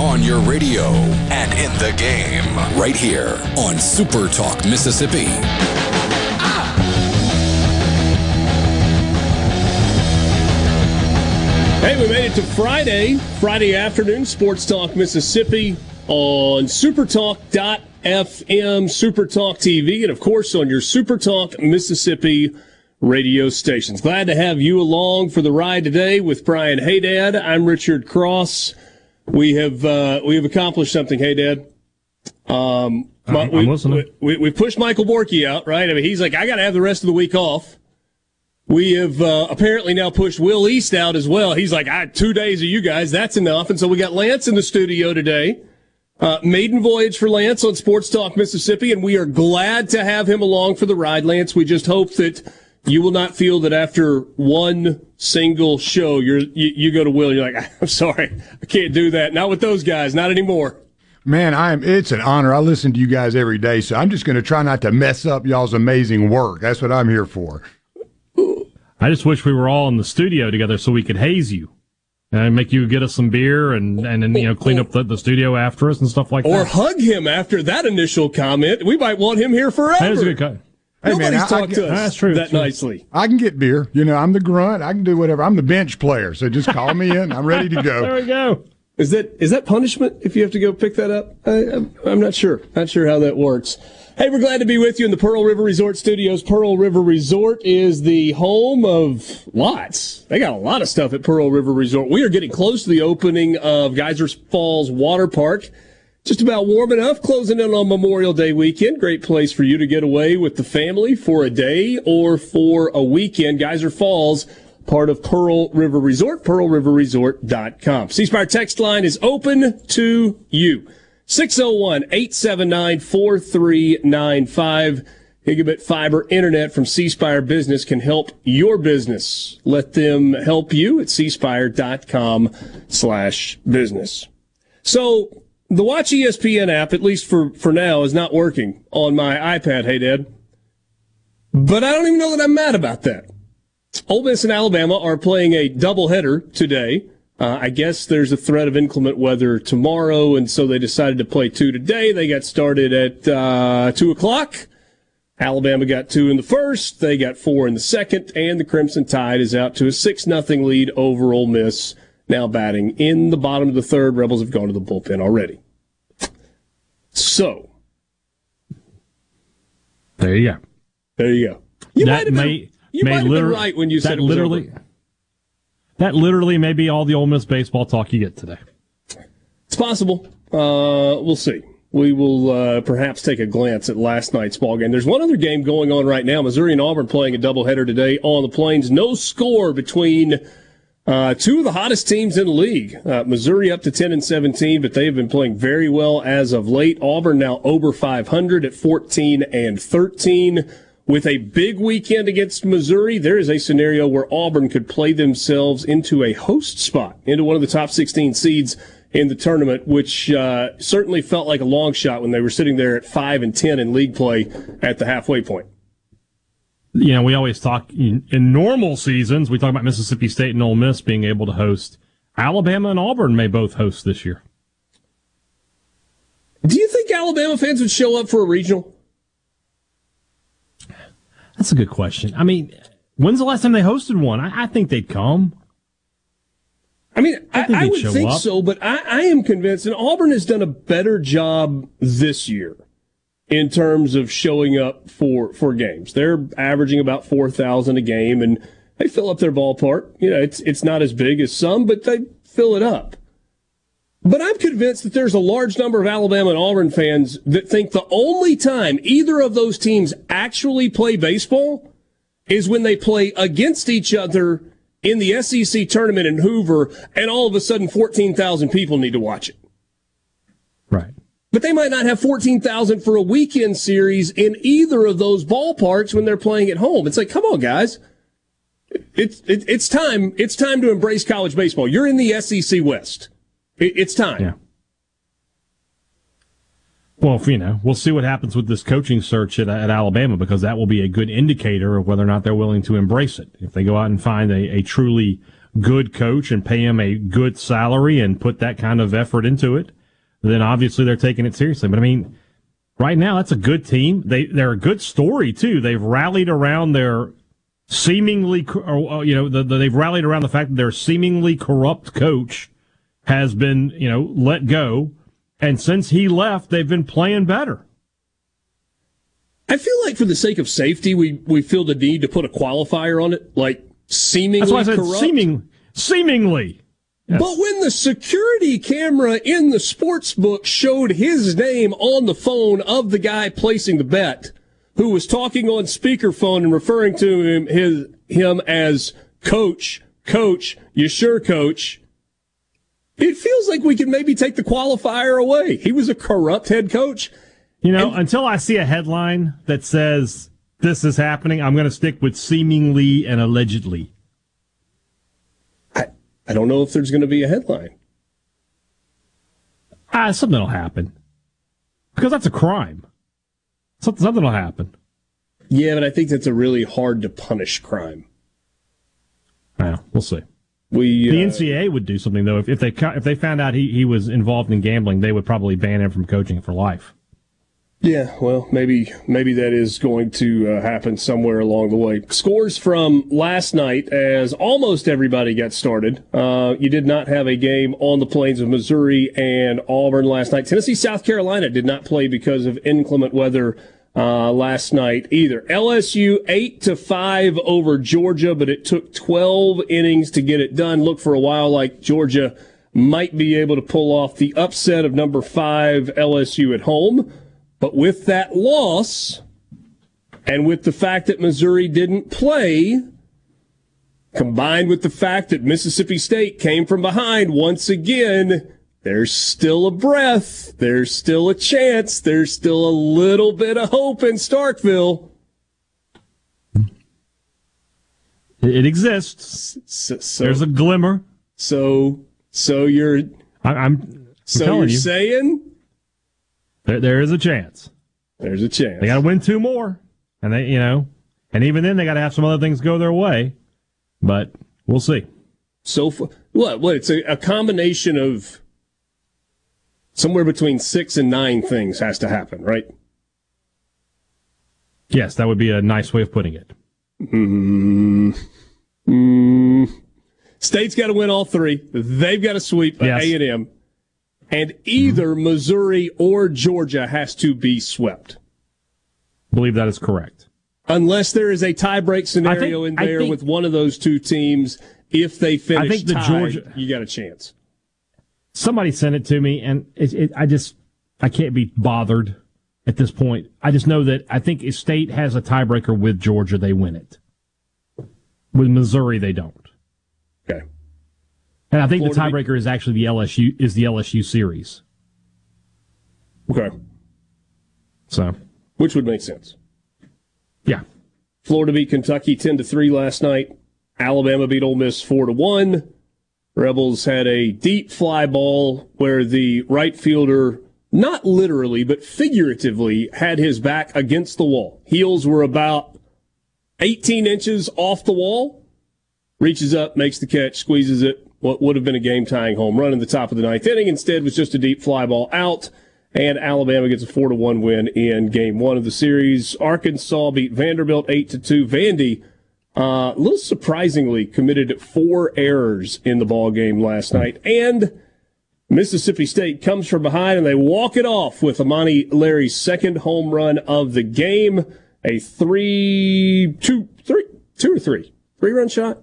On your radio and in the game, right here on Super Talk Mississippi. Hey, we made it to Friday, Friday afternoon, Sports Talk Mississippi on supertalk.fm, Supertalk TV, and of course on your Supertalk Mississippi radio stations. Glad to have you along for the ride today with Brian Hadad. I'm Richard Cross. We have uh, we have accomplished something. Hey, Dad. Um, I'm, we, listening. We, we, pushed Michael Borky out, right? I mean, he's like, I got to have the rest of the week off. We have uh, apparently now pushed Will East out as well. He's like, I two days of you guys, that's enough. And so we got Lance in the studio today. Uh, maiden voyage for Lance on Sports Talk Mississippi, and we are glad to have him along for the ride. Lance, we just hope that you will not feel that after one single show, you're, you, you go to Will, you're like, I'm sorry, I can't do that. Not with those guys, not anymore. Man, I am. It's an honor. I listen to you guys every day, so I'm just going to try not to mess up y'all's amazing work. That's what I'm here for. I just wish we were all in the studio together so we could haze you and make you get us some beer and and then you know clean up the, the studio after us and stuff like or that. Or hug him after that initial comment. We might want him here forever. That is a good cut. Hey, Nobody's man, I, talked I, to us that's true, that true. nicely. I can get beer. You know, I'm the grunt. I can do whatever. I'm the bench player. So just call me in. I'm ready to go. there we go. Is that is that punishment if you have to go pick that up? I, I, am not sure. Not sure how that works. Hey, we're glad to be with you in the Pearl River Resort Studios. Pearl River Resort is the home of lots. They got a lot of stuff at Pearl River Resort. We are getting close to the opening of Geyser Falls Water Park just about warm enough, closing in on Memorial Day weekend. Great place for you to get away with the family for a day or for a weekend. Geyser Falls, part of Pearl River Resort, pearlriverresort.com. C Spire text line is open to you. 601-879-4395. Gigabit fiber internet from C Spire Business can help your business. Let them help you at cspire.com slash business. So the Watch ESPN app, at least for, for now, is not working on my iPad. Hey, Dad. But I don't even know that I'm mad about that. Ole Miss and Alabama are playing a doubleheader today. Uh, I guess there's a threat of inclement weather tomorrow, and so they decided to play two today. They got started at uh, two o'clock. Alabama got two in the first, they got four in the second, and the Crimson Tide is out to a six nothing lead over Ole Miss now batting in the bottom of the third. Rebels have gone to the bullpen already. So, there you go. There you go. You that might have may, been, you might have been right when you said it literally. That literally may be all the Ole Miss baseball talk you get today. It's possible. Uh, we'll see. We will uh, perhaps take a glance at last night's ball game. There's one other game going on right now. Missouri and Auburn playing a doubleheader today on the Plains. No score between uh, two of the hottest teams in the league. Uh, Missouri up to 10 and 17, but they've been playing very well as of late. Auburn now over 500 at 14 and 13. With a big weekend against Missouri, there is a scenario where Auburn could play themselves into a host spot, into one of the top 16 seeds in the tournament, which uh, certainly felt like a long shot when they were sitting there at 5 and 10 in league play at the halfway point you know, we always talk in, in, normal seasons, we talk about Mississippi State and Ole Miss being able to host. Alabama and Auburn may both host this year. Do you think Alabama fans would show up for a regional? That's a good question. I mean, when's the last time they hosted one? I, I think they'd come. I mean, I, I, I would think up. so, but I, I am convinced, and Auburn has done a better job this year in terms of showing up for for games. They're averaging about four thousand a game, and they fill up their ballpark. You know, it's it's not as big as some, but they fill it up. But I'm convinced that there's a large number of Alabama and Auburn fans that think the only time either of those teams actually play baseball is when they play against each other in the SEC tournament in Hoover, and all of a sudden 14,000 people need to watch it. But they might not have 14,000 for a weekend series in either of those ballparks when they're playing at home. It's like, come on, guys. It's, it, it's time. It's time to embrace college baseball. You're in the SEC West. It, it's time. Yeah. Well, you know, we'll see what happens with this coaching search at, at, Alabama because that will be a good indicator of whether or not they're willing to embrace it. If they go out and find a, a truly good coach and pay him a good salary and put that kind of effort into it, then obviously they're taking it seriously. But I mean, right now that's a good team. They they're a good story too. They've rallied around their seemingly, or, uh, you know, the, the, they've rallied around the fact that their seemingly corrupt coach has been, you know, let go and since he left, they've been playing better. I feel like for the sake of safety, we, we feel the need to put a qualifier on it, like seemingly That's why I said corrupt. Seeming, seemingly. Yes. But when the security camera in the sports book showed his name on the phone of the guy placing the bet, who was talking on speakerphone and referring to him his him as coach, coach, you sure coach, it feels like we can maybe take the qualifier away. He was a corrupt head coach. You know, and, until I see a headline that says this is happening, I'm going to stick with seemingly and allegedly. I, don't know if there's going to be a headline. Ah, something will happen. Because that's a crime. Something, something will happen. Yeah, but I think that's a really hard to punish crime. Yeah, we'll see. We the uh, NCAA would do something though if, if they if they found out he, he was involved in gambling, they would probably ban him from coaching for life. Yeah, well, maybe maybe that is going to uh, happen somewhere along the way. Scores from last night, as almost everybody got started. Uh, you did not have a game on the plains of Missouri and Auburn last night. Tennessee, South Carolina did not play because of inclement weather uh, last night either. LSU eight to five over Georgia, but it took 12 innings to get it done. Look for a while like Georgia might be able to pull off the upset of number five LSU at home. But with that loss, and with the fact that Missouri didn't play, combined with the fact that Mississippi State came from behind once again, there's still a breath. There's still a chance. There's still a little bit of hope in Starkville. It exists. So, so, There's a glimmer. So, so you're. I, am I'm so you're you, saying there, there is a chance. There's a chance. They got to win two more, and they, you know, and even then they got to have some other things go their way. But we'll see. So, what? What? It's a, a combination of somewhere between six and nine things has to happen, right? Yes, that would be a nice way of putting it. Mm, mm, State's got to win all three. They've got to sweep yes. A&M. And either mm-hmm. Missouri or Georgia has to be swept. I believe that is correct. Unless there is a tiebreak scenario think, in there think, with one of those two teams, if they finish I think the tied, Georgia, you got a chance somebody sent it to me, and it, it, I just I can't be bothered at this point. I just know that I think if State has a tiebreaker with Georgia, they win it. With Missouri, they don't. And I think Florida the tiebreaker is actually the LSU is the LSU series. Okay. So, which would make sense. Yeah. Florida beat Kentucky ten to three last night. Alabama beat Ole Miss four to one. Rebels had a deep fly ball where the right fielder, not literally, but figuratively, had his back against the wall. Heels were about 18 inches off the wall. Reaches up, makes the catch, squeezes it. What would have been a game tying home run in the top of the ninth inning instead was just a deep fly ball out. And Alabama gets a four to one win in game one of the series. Arkansas beat Vanderbilt eight to two. Vandy uh, a little surprisingly committed four errors in the ball game last night, and Mississippi State comes from behind and they walk it off with Amani Larry's second home run of the game, a three, two, three, two or three, three run shot,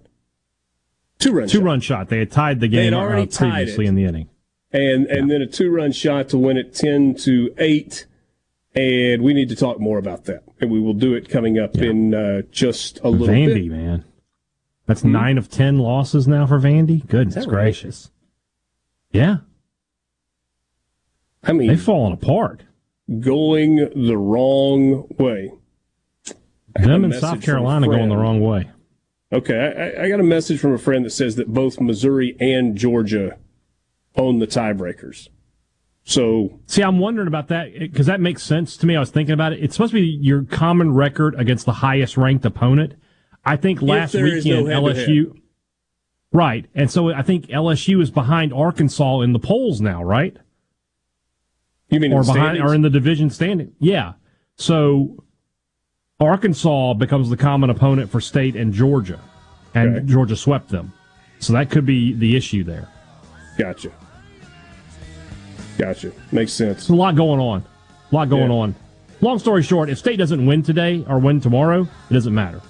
two run, two shot. run shot. They had tied the game uh, previously in the inning, and and yeah. then a two run shot to win it ten to eight. And we need to talk more about that, and we will do it coming up yeah. in uh, just a little bit. Vandy, bit. man, that's hmm. nine of ten losses now for Vandy. Goodness gracious, right? yeah. I mean, they've fallen apart. Going the wrong way. Them in South Carolina going the wrong way. Okay, I, I, got a message from a friend that says that both Missouri and Georgia own the tiebreakers. So, see, I'm wondering about that because that makes sense to me. I was thinking about it. It's supposed to be your common record against the highest ranked opponent. I think last weekend no LSU, right, and so I think LSU is behind Arkansas in the polls now, right? You mean or behind or in the division standing? Yeah. So Arkansas becomes the common opponent for State and Georgia, and okay. Georgia swept them. So that could be the issue there. Gotcha. Gotcha. Makes sense. There's a lot going on. A lot going yeah. on. Long story short, if State doesn't win today or win tomorrow, it doesn't matter.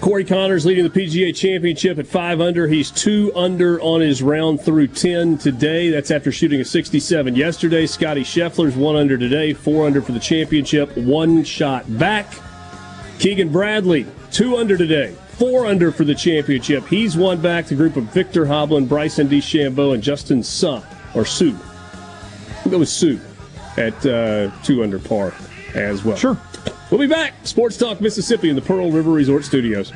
Corey Conners leading the PGA Championship at five under. He's two under on his round through ten today. That's after shooting a 67 yesterday. Scotty Scheffler's one under today, four under for the championship, one shot back. Keegan Bradley two under today, four under for the championship. He's one back. The group of Viktor Hovland, Bryson DeChambeau, and Justin Suh or Sue. Go with Sue at uh, two under par as well. Sure. We'll be back. Sports Talk Mississippi in the Pearl River Resort Studios.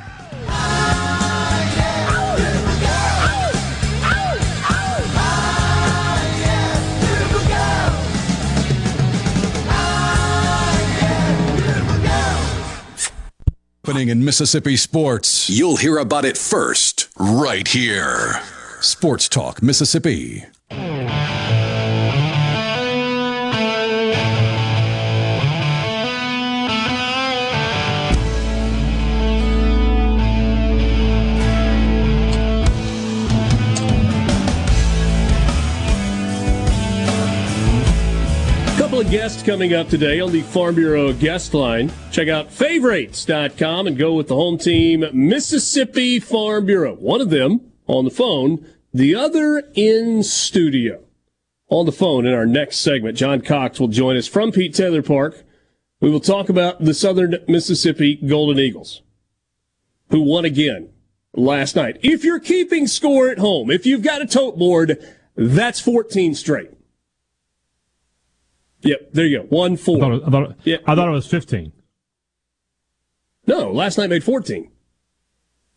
Happening in Mississippi sports. You'll hear about it first, right here. Sports Talk Mississippi. Of guests coming up today on the Farm Bureau guest line. Check out favorites.com and go with the home team, Mississippi Farm Bureau. One of them on the phone, the other in studio. On the phone in our next segment, John Cox will join us from Pete Taylor Park. We will talk about the Southern Mississippi Golden Eagles, who won again last night. If you're keeping score at home, if you've got a tote board, that's 14 straight. Yep, there you go. One four. I thought, it, I, thought, yep. I thought it was fifteen. No, last night made fourteen.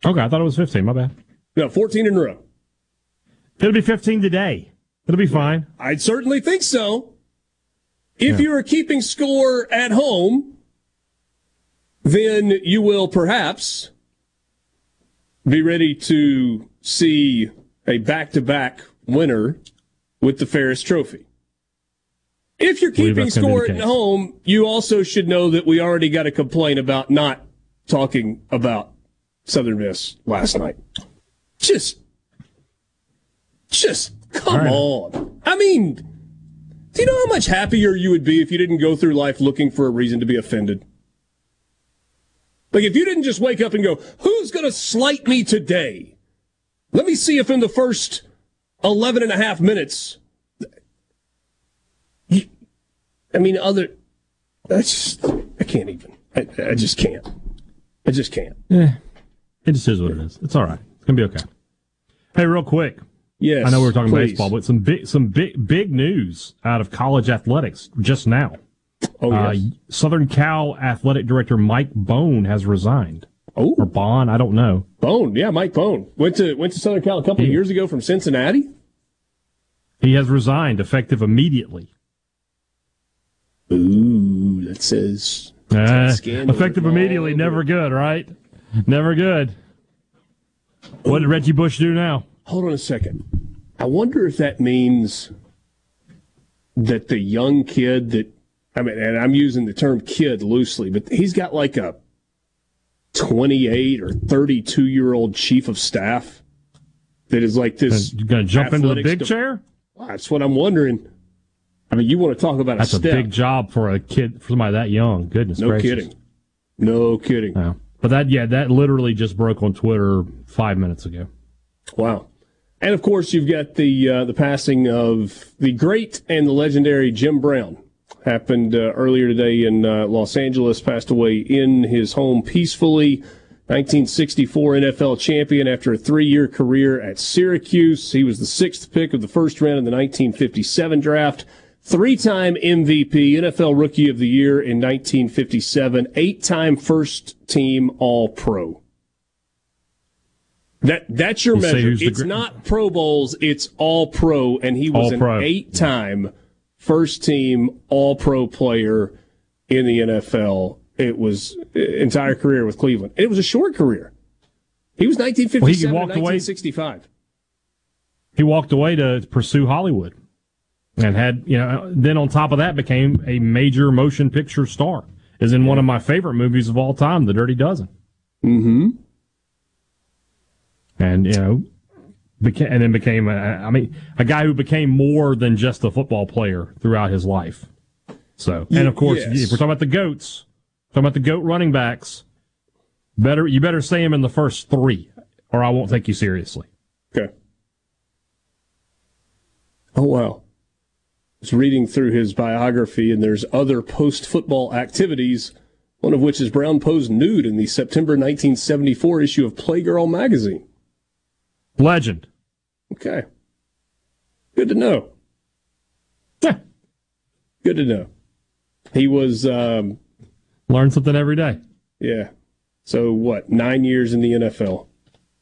Okay, I thought it was fifteen. My bad. No, fourteen in a row. It'll be fifteen today. It'll be fine. I'd certainly think so. If yeah. you are keeping score at home, then you will perhaps be ready to see a back-to-back winner with the Ferris Trophy. If you're keeping score at home, you also should know that we already got a complaint about not talking about Southern Miss last night. Just, just come right. on. I mean, do you know how much happier you would be if you didn't go through life looking for a reason to be offended? Like if you didn't just wake up and go, who's going to slight me today? Let me see if in the first 11 and a half minutes I mean, other. I just. I can't even. I, I just can't. I just can't. Yeah. It just is what it is. It's all right. It's gonna be okay. Hey, real quick. Yes. I know we are talking please. baseball, but some big, some big, big news out of college athletics just now. Oh yes. Uh, Southern Cal athletic director Mike Bohn has resigned. Oh, or Bond, I don't know. Bohn, yeah, Mike Bohn went to went to Southern Cal a couple of years ago from Cincinnati. He has resigned effective immediately. Ooh, that says uh, effective immediately. Never good, right? Never good. What did Reggie Bush do now? Hold on a second. I wonder if that means that the young kid that I mean, and I'm using the term kid loosely, but he's got like a 28 or 32 year old chief of staff that is like this. You're going to jump into the big de- chair? That's what I'm wondering. I mean, you want to talk about That's a a big job for a kid, for somebody that young. Goodness no gracious. kidding. No kidding. Yeah. But that, yeah, that literally just broke on Twitter five minutes ago. Wow. And of course, you've got the uh, the passing of the great and the legendary Jim Brown. Happened uh, earlier today in uh, Los Angeles. Passed away in his home peacefully. 1964 NFL champion after a three-year career at Syracuse. He was the sixth pick of the first round in the 1957 draft. Three-time MVP, NFL Rookie of the Year in 1957. Eight-time first-team All-Pro. That that's your You measure. It's gr- not Pro Bowls. It's All Pro, and he was All-Pro. an eight-time first-team All Pro player in the NFL. It was uh, entire career with Cleveland. And it was a short career. He was 1957 walked to away- 1965. He walked away to pursue Hollywood and had, you know, then on top of that became a major motion picture star. Is in one of my favorite movies of all time, The Dirty Dozen. Mm-hmm. and you know, beca- and then became a, I mean, a guy who became more than just a football player throughout his life. So, and of course, Yes. if we're talking about the goats, talking about the goat running backs, better you better say him in the first three, or I won't take you seriously. Okay. Oh wow. Reading through his biography, and there's other post-football activities. One of which is Brown posed nude in the September 1974 issue of Playgirl magazine. Legend. Okay. Good to know. Yeah, Good to know. He was, um, learn something every day. yeah. So what? Nine years in the NFL,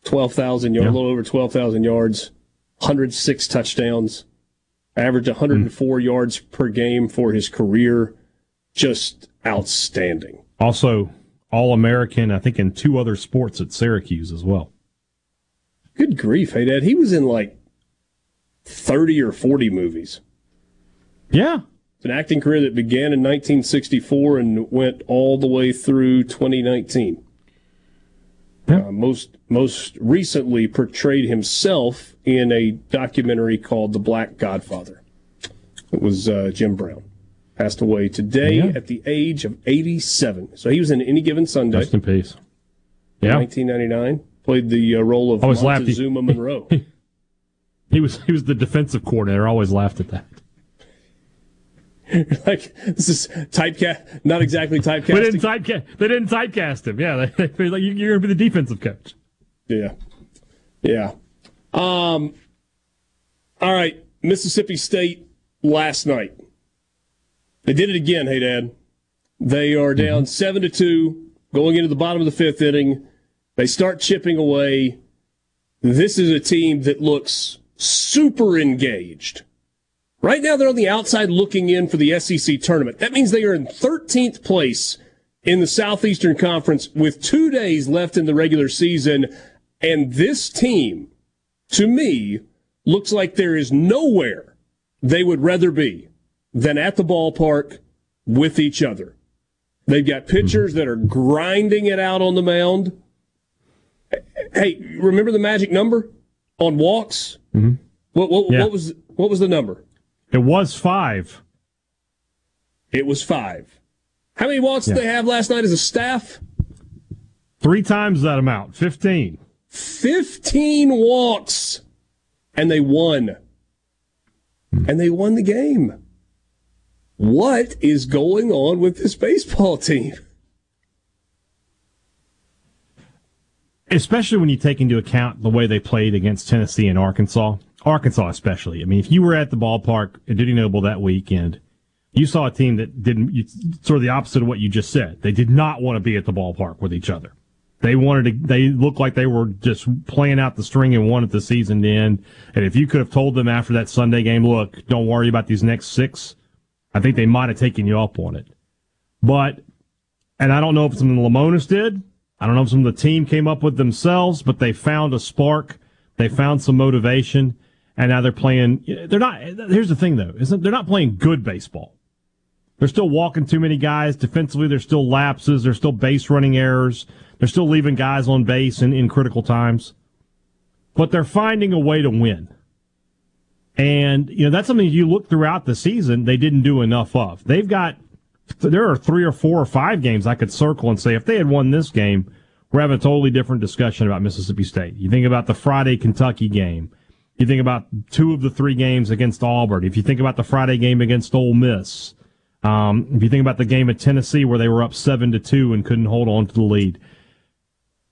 twelve thousand yards, Yeah. a little over twelve thousand yards, hundred six touchdowns, average one hundred and hmm. four yards per game for his career. Just outstanding. Also, All American, I think, in two other sports at Syracuse as well. Good grief, hey Dad. He was in like thirty or forty movies. Yeah, It's an acting career that began in 1964 and went all the way through 2019. Uh, most most recently portrayed himself in a documentary called The Black Godfather. It was uh, Jim Brown. Passed away today Yeah. at the age of 87. So he was in Any Given Sunday, rest in peace. Yeah, 1999. Played the uh, role of Always laughed. Montezuma Monroe. he was he was the defensive coordinator. I always laughed at that. like this is typecast, not exactly They typecasting. didn't typecast. They didn't typecast him. Yeah, they, they like you- you're going to be the defensive coach. Yeah. Yeah. Um all right, Mississippi State last night. They did it again, hey dad. They are down 7 to 2 going into the bottom of the 5th inning. They start chipping away. This is a team that looks super engaged. Right now they're on the outside looking in for the SEC tournament. That means they are in 13th place in the Southeastern Conference with two days left in the regular season. And this team, to me, looks like there is nowhere they would rather be than at the ballpark with each other. They've got pitchers that are grinding it out on the mound. Hey, remember the magic number on walks? Mm-hmm. What, what, Yeah. what was what was the number? It was five. It was five. How many walks Yeah. did they have last night as a staff? Three times that amount. Fifteen. 15 walks and they won. And they won the game. What is going on with this baseball team? Especially when you take into account the way they played against Tennessee and Arkansas. Arkansas, especially. I mean, if you were at the ballpark at Dudy Noble that weekend, you saw a team that didn't, you, sort of the opposite of what you just said. They did not want to be at the ballpark with each other. They wanted to, they looked like they were just playing out the string and wanted the season to end. And if you could have told them after that Sunday game, look, don't worry about these next six, I think they might have taken you up on it. But, and I don't know if something Lemonis did. I don't know if some of the team came up with themselves, but they found a spark. They found some motivation, and now they're playing. They're not. Here's the thing, though, isn't they're not playing good baseball. They're still walking too many guys. Defensively, there's still lapses. There's still base running errors. They're still leaving guys on base in, in critical times. But they're finding a way to win. And, you know, that's something you look throughout the season, they didn't do enough of. They've got, there are three or four or five games I could circle and say, if they had won this game, we're having a totally different discussion about Mississippi State. You think about the Friday Kentucky game. You think about two of the three games against Auburn. If you think about the Friday game against Ole Miss, um, if you think about the game at Tennessee where they were up seven to two and couldn't hold on to the lead,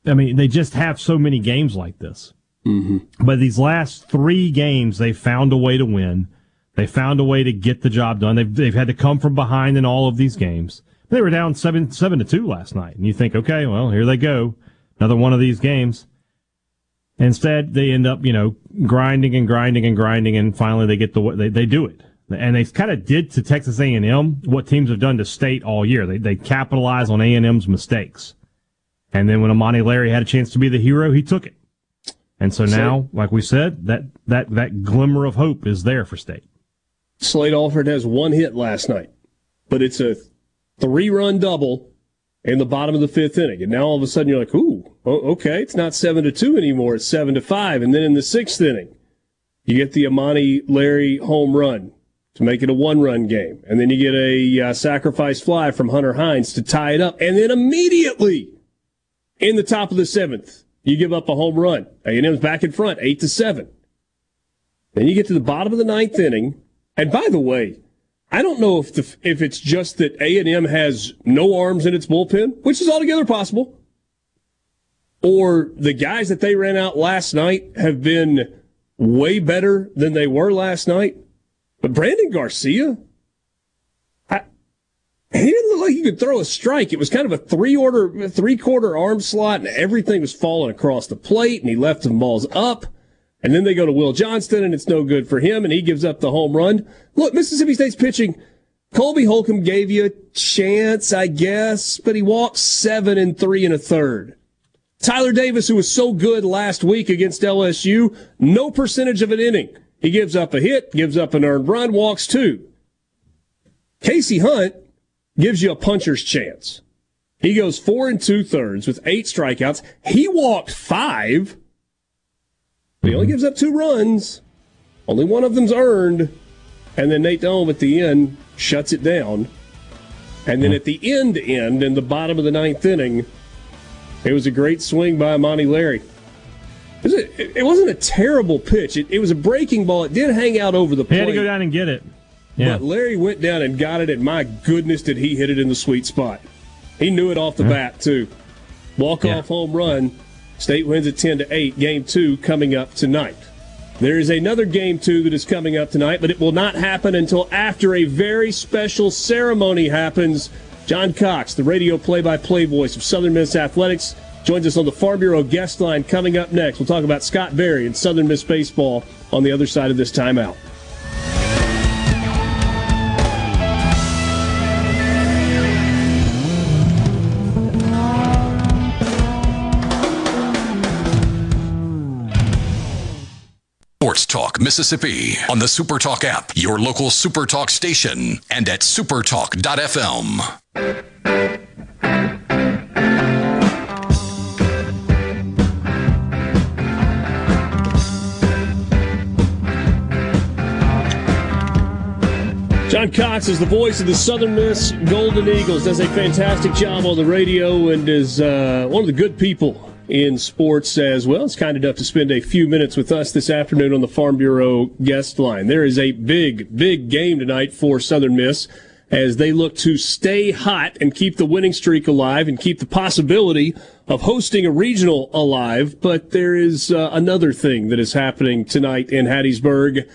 I mean, they just have so many games like this. Mm-hmm. But these last three games, they found a way to win. They found a way to get the job done. They've they've had to come from behind in all of these games. They were down seven seven to two last night, and you think, okay, well, here they go, another one of these games. Instead, they end up, you know, grinding and grinding and grinding, and finally they get the they they do it. And they kind of did to Texas A&M what teams have done to State all year. They they capitalize on A&M's mistakes, and then when Amani Larry had a chance to be the hero, he took it. And so now, like we said, that that that glimmer of hope is there for State. Slate Alford has one hit last night, but it's a three-run double in the bottom of the fifth inning, and now all of a sudden you're like, "Ooh, okay, it's not seven to two anymore; it's seven to five. And then in the sixth inning, you get the Amani Larry home run to make it a one-run game, and then you get a uh, sacrifice fly from Hunter Hines to tie it up, and then immediately in the top of the seventh, you give up a home run. A&M's back in front, eight to seven. Then you get to the bottom of the ninth inning, and by the way, I don't know if the, if it's just that A&M has no arms in its bullpen, which is altogether possible, or the guys that they ran out last night have been way better than they were last night. But Brandon Garcia, I, he didn't look like he could throw a strike. It was kind of a three order, three quarter arm slot, and everything was falling across the plate, and he left some balls up. And then they go to Will Johnston, and it's no good for him, and he gives up the home run. Look, Mississippi State's pitching. Colby Holcomb gave you a chance, I guess, but he walked seven and three and a third. Tyler Davis, who was so good last week against LSU, no percentage of an inning. He gives up a hit, gives up an earned run, walks two. KC Hunt gives you a puncher's chance. He goes four and two thirds with eight strikeouts. He walked five. He only gives up two runs. Only one of them's earned. And then Nate Dohm at the end shuts it down. And then at the end, end in the bottom of the ninth inning, it was a great swing by Amani Larry. It, was a, it wasn't a terrible pitch. It, it, was a breaking ball. It did hang out over the plate. He had to go down and get it. Yeah. But Larry went down and got it, and my goodness, did he hit it in the sweet spot. He knew it off the yeah. bat, too. Walk off yeah. home run. State wins at 10 to 8. Game two coming up tonight. There is another game two that is coming up tonight, but it will not happen until after a very special ceremony happens. John Cox, the radio play by play voice of Southern Miss Athletics, joins us on the Farm Bureau guest line coming up next. We'll talk about Scott Berry and Southern Miss Baseball on the other side of this timeout. Talk Mississippi on the SuperTalk app, your local SuperTalk station, and at supertalk.fm. John Cox is the voice of the Southern Miss Golden Eagles. Does a fantastic job on the radio and is uh, one of the good people in sports as well. It's kind enough to spend a few minutes with us this afternoon on the Farm Bureau guest line. There is a big, big game tonight for Southern Miss as they look to stay hot and keep the winning streak alive and keep the possibility of hosting a regional alive. But there is uh, another thing that is happening tonight in Hattiesburg.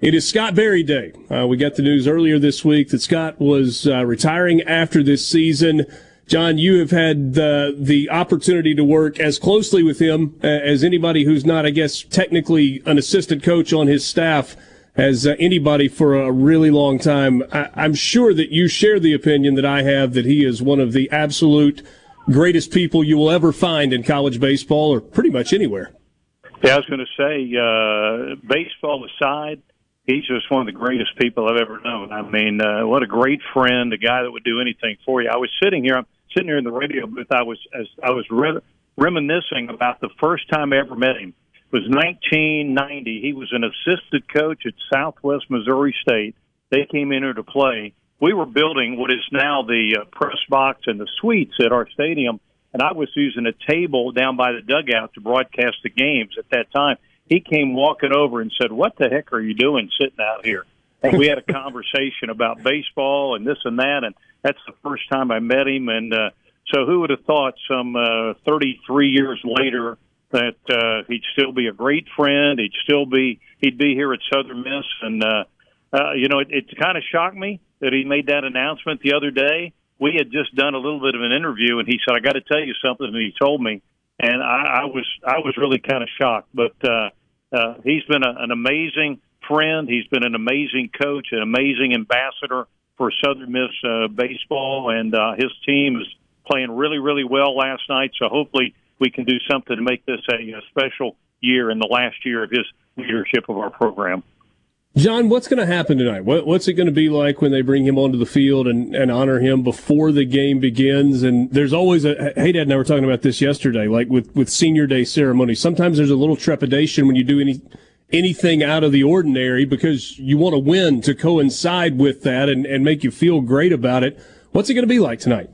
It is Scott Berry Day. Uh, we got the news earlier this week that Scott was uh, retiring after this season. John, you have had the, the opportunity to work as closely with him uh, as anybody who's not, I guess, technically an assistant coach on his staff as uh, anybody for a really long time. I, I'm sure that you share the opinion that I have that he is one of the absolute greatest people you will ever find in college baseball or pretty much anywhere. Yeah, I was going to say, uh, baseball aside, he's just one of the greatest people I've ever known. I mean, uh, what a great friend, a guy that would do anything for you. I was sitting here, I'm sitting here in the radio booth. I was as I was re- reminiscing about the first time I ever met him. It was 1990. He was an assistant coach at Southwest Missouri State. They came in here to play. We were building what is now the uh, press box and the suites at our stadium, and I was using a table down by the dugout to broadcast the games at that time he came walking over and said, "What the heck are you doing sitting out here?" And we had a conversation about baseball and this and that, and that's the first time I met him. And uh, so, who would have thought, some uh, 33 years later, that uh, he'd still be a great friend? He'd still be he'd be here at Southern Miss, and uh, uh, you know, it, it kind of shocked me that he made that announcement the other day. We had just done a little bit of an interview, and he said, "I got to tell you something," and he told me, and I, I was I was really kind of shocked, but. uh uh, he's been a, an amazing friend. He's been an amazing coach, an amazing ambassador for Southern Miss uh, baseball, and uh, his team is playing really, really well last night. So hopefully we can do something to make this a, a special year in the last year of his leadership of our program. John, what's going to happen tonight? What, what's it going to be like when they bring him onto the field and, and honor him before the game begins? And there's always a, hey, Dad and I were talking about this yesterday, like with, with senior day ceremony. Sometimes there's a little trepidation when you do any, anything out of the ordinary because you want to win to coincide with that and, and make you feel great about it. What's it going to be like tonight?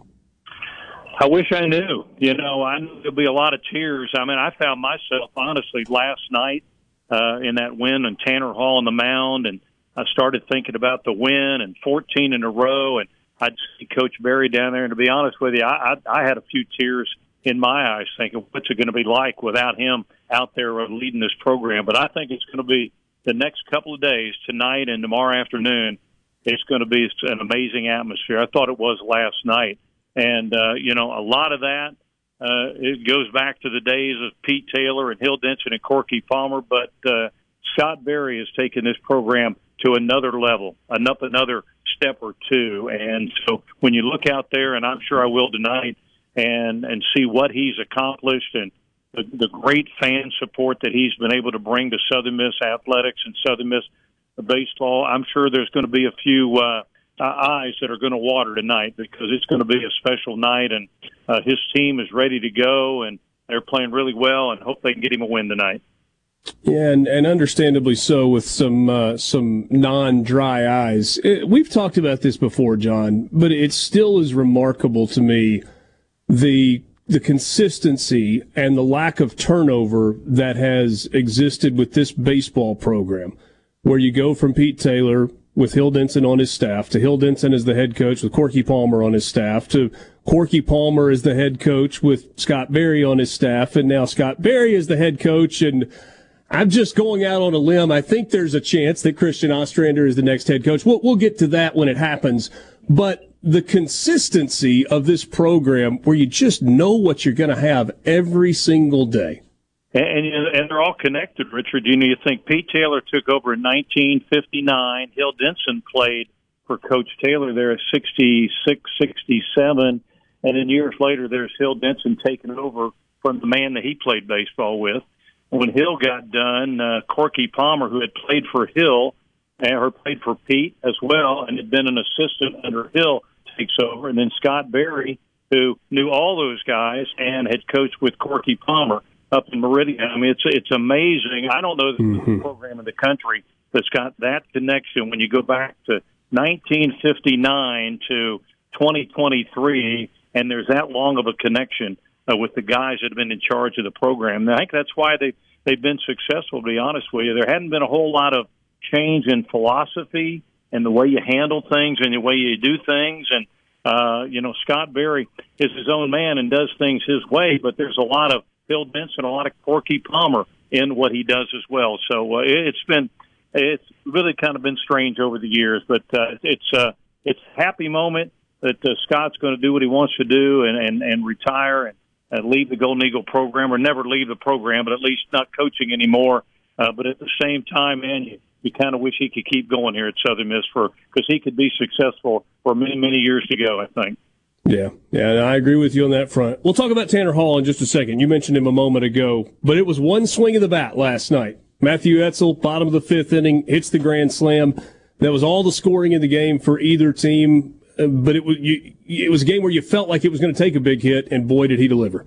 I wish I knew. You know, I knew there'll be a lot of tears. I mean, I found myself honestly last night uh, in that win and Tanner Hall on the mound, and I started thinking about the win and 14 in a row, and I'd see Coach Berry down there. And to be honest with you, I, I, I had a few tears in my eyes, thinking, what's it going to be like without him out there leading this program? But I think it's going to be the next couple of days, tonight and tomorrow afternoon. It's going to be an amazing atmosphere. I thought it was last night, and uh, you know, a lot of that uh, it goes back to the days of Pete Taylor and Hill Denson and Corky Palmer, but uh, Scott Berry has taken this program to another level, another step or two. And so when you look out there, and I'm sure I will tonight, and and see what he's accomplished and the, the great fan support that he's been able to bring to Southern Miss athletics and Southern Miss baseball, I'm sure there's going to be a few. Uh, uh, eyes that are going to water tonight because it's going to be a special night, and uh, his team is ready to go, and they're playing really well, and hope they can get him a win tonight. Yeah, and, and understandably so with some uh, some non-dry eyes. It, we've talked about this before, John, but it still is remarkable to me the the consistency and the lack of turnover that has existed with this baseball program, where you go from Pete Taylor with Hill Denson on his staff, to Hill Denson as the head coach with Corky Palmer on his staff, to Corky Palmer as the head coach with Scott Berry on his staff, and now Scott Berry is the head coach. And I'm just going out on a limb. I think there's a chance that Christian Ostrander is the next head coach. We'll, we'll get to that when it happens. But the consistency of this program where you just know what you're going to have every single day. And, and they're all connected, Richard. You know, you think Pete Taylor took over in 1959. Hill Denson played for Coach Taylor there at 66, 67. And then years later, there's Hill Denson taking over from the man that he played baseball with. When Hill got done, uh, Corky Palmer, who had played for Hill, or played for Pete as well, and had been an assistant under Hill, takes over. And then Scott Berry, who knew all those guys and had coached with Corky Palmer up in Meridian. I mean, it's it's amazing. I don't know the mm-hmm. program in the country that's got that connection. When you go back to 1959 to 2023, and there's that long of a connection uh, with the guys that have been in charge of the program. And I think that's why they they've been successful. To be honest with you, there hadn't been a whole lot of change in philosophy and the way you handle things and the way you do things. And uh, you know, Scott Berry is his own man and does things his way, but there's a lot of Hill Denson, a lot of Corky Palmer in what he does as well. So uh, it's been it's really kind of been strange over the years, but uh, it's uh, it's a happy moment that uh, Scott's going to do what he wants to do and and, and retire and, and leave the Golden Eagle program or never leave the program, but at least not coaching anymore. Uh, but at the same time, man, you, you kind of wish he could keep going here at Southern Miss for because he could be successful for many many years to go. I think. Yeah, yeah, I agree with you on that front. We'll talk about Tanner Hall in just a second. You mentioned him a moment ago, but it was one swing of the bat last night. Matthew Etzel, bottom of the fifth inning, hits the grand slam. That was all the scoring in the game for either team, uh, but it was you, it was a game where you felt like it was going to take a big hit, and boy, did he deliver.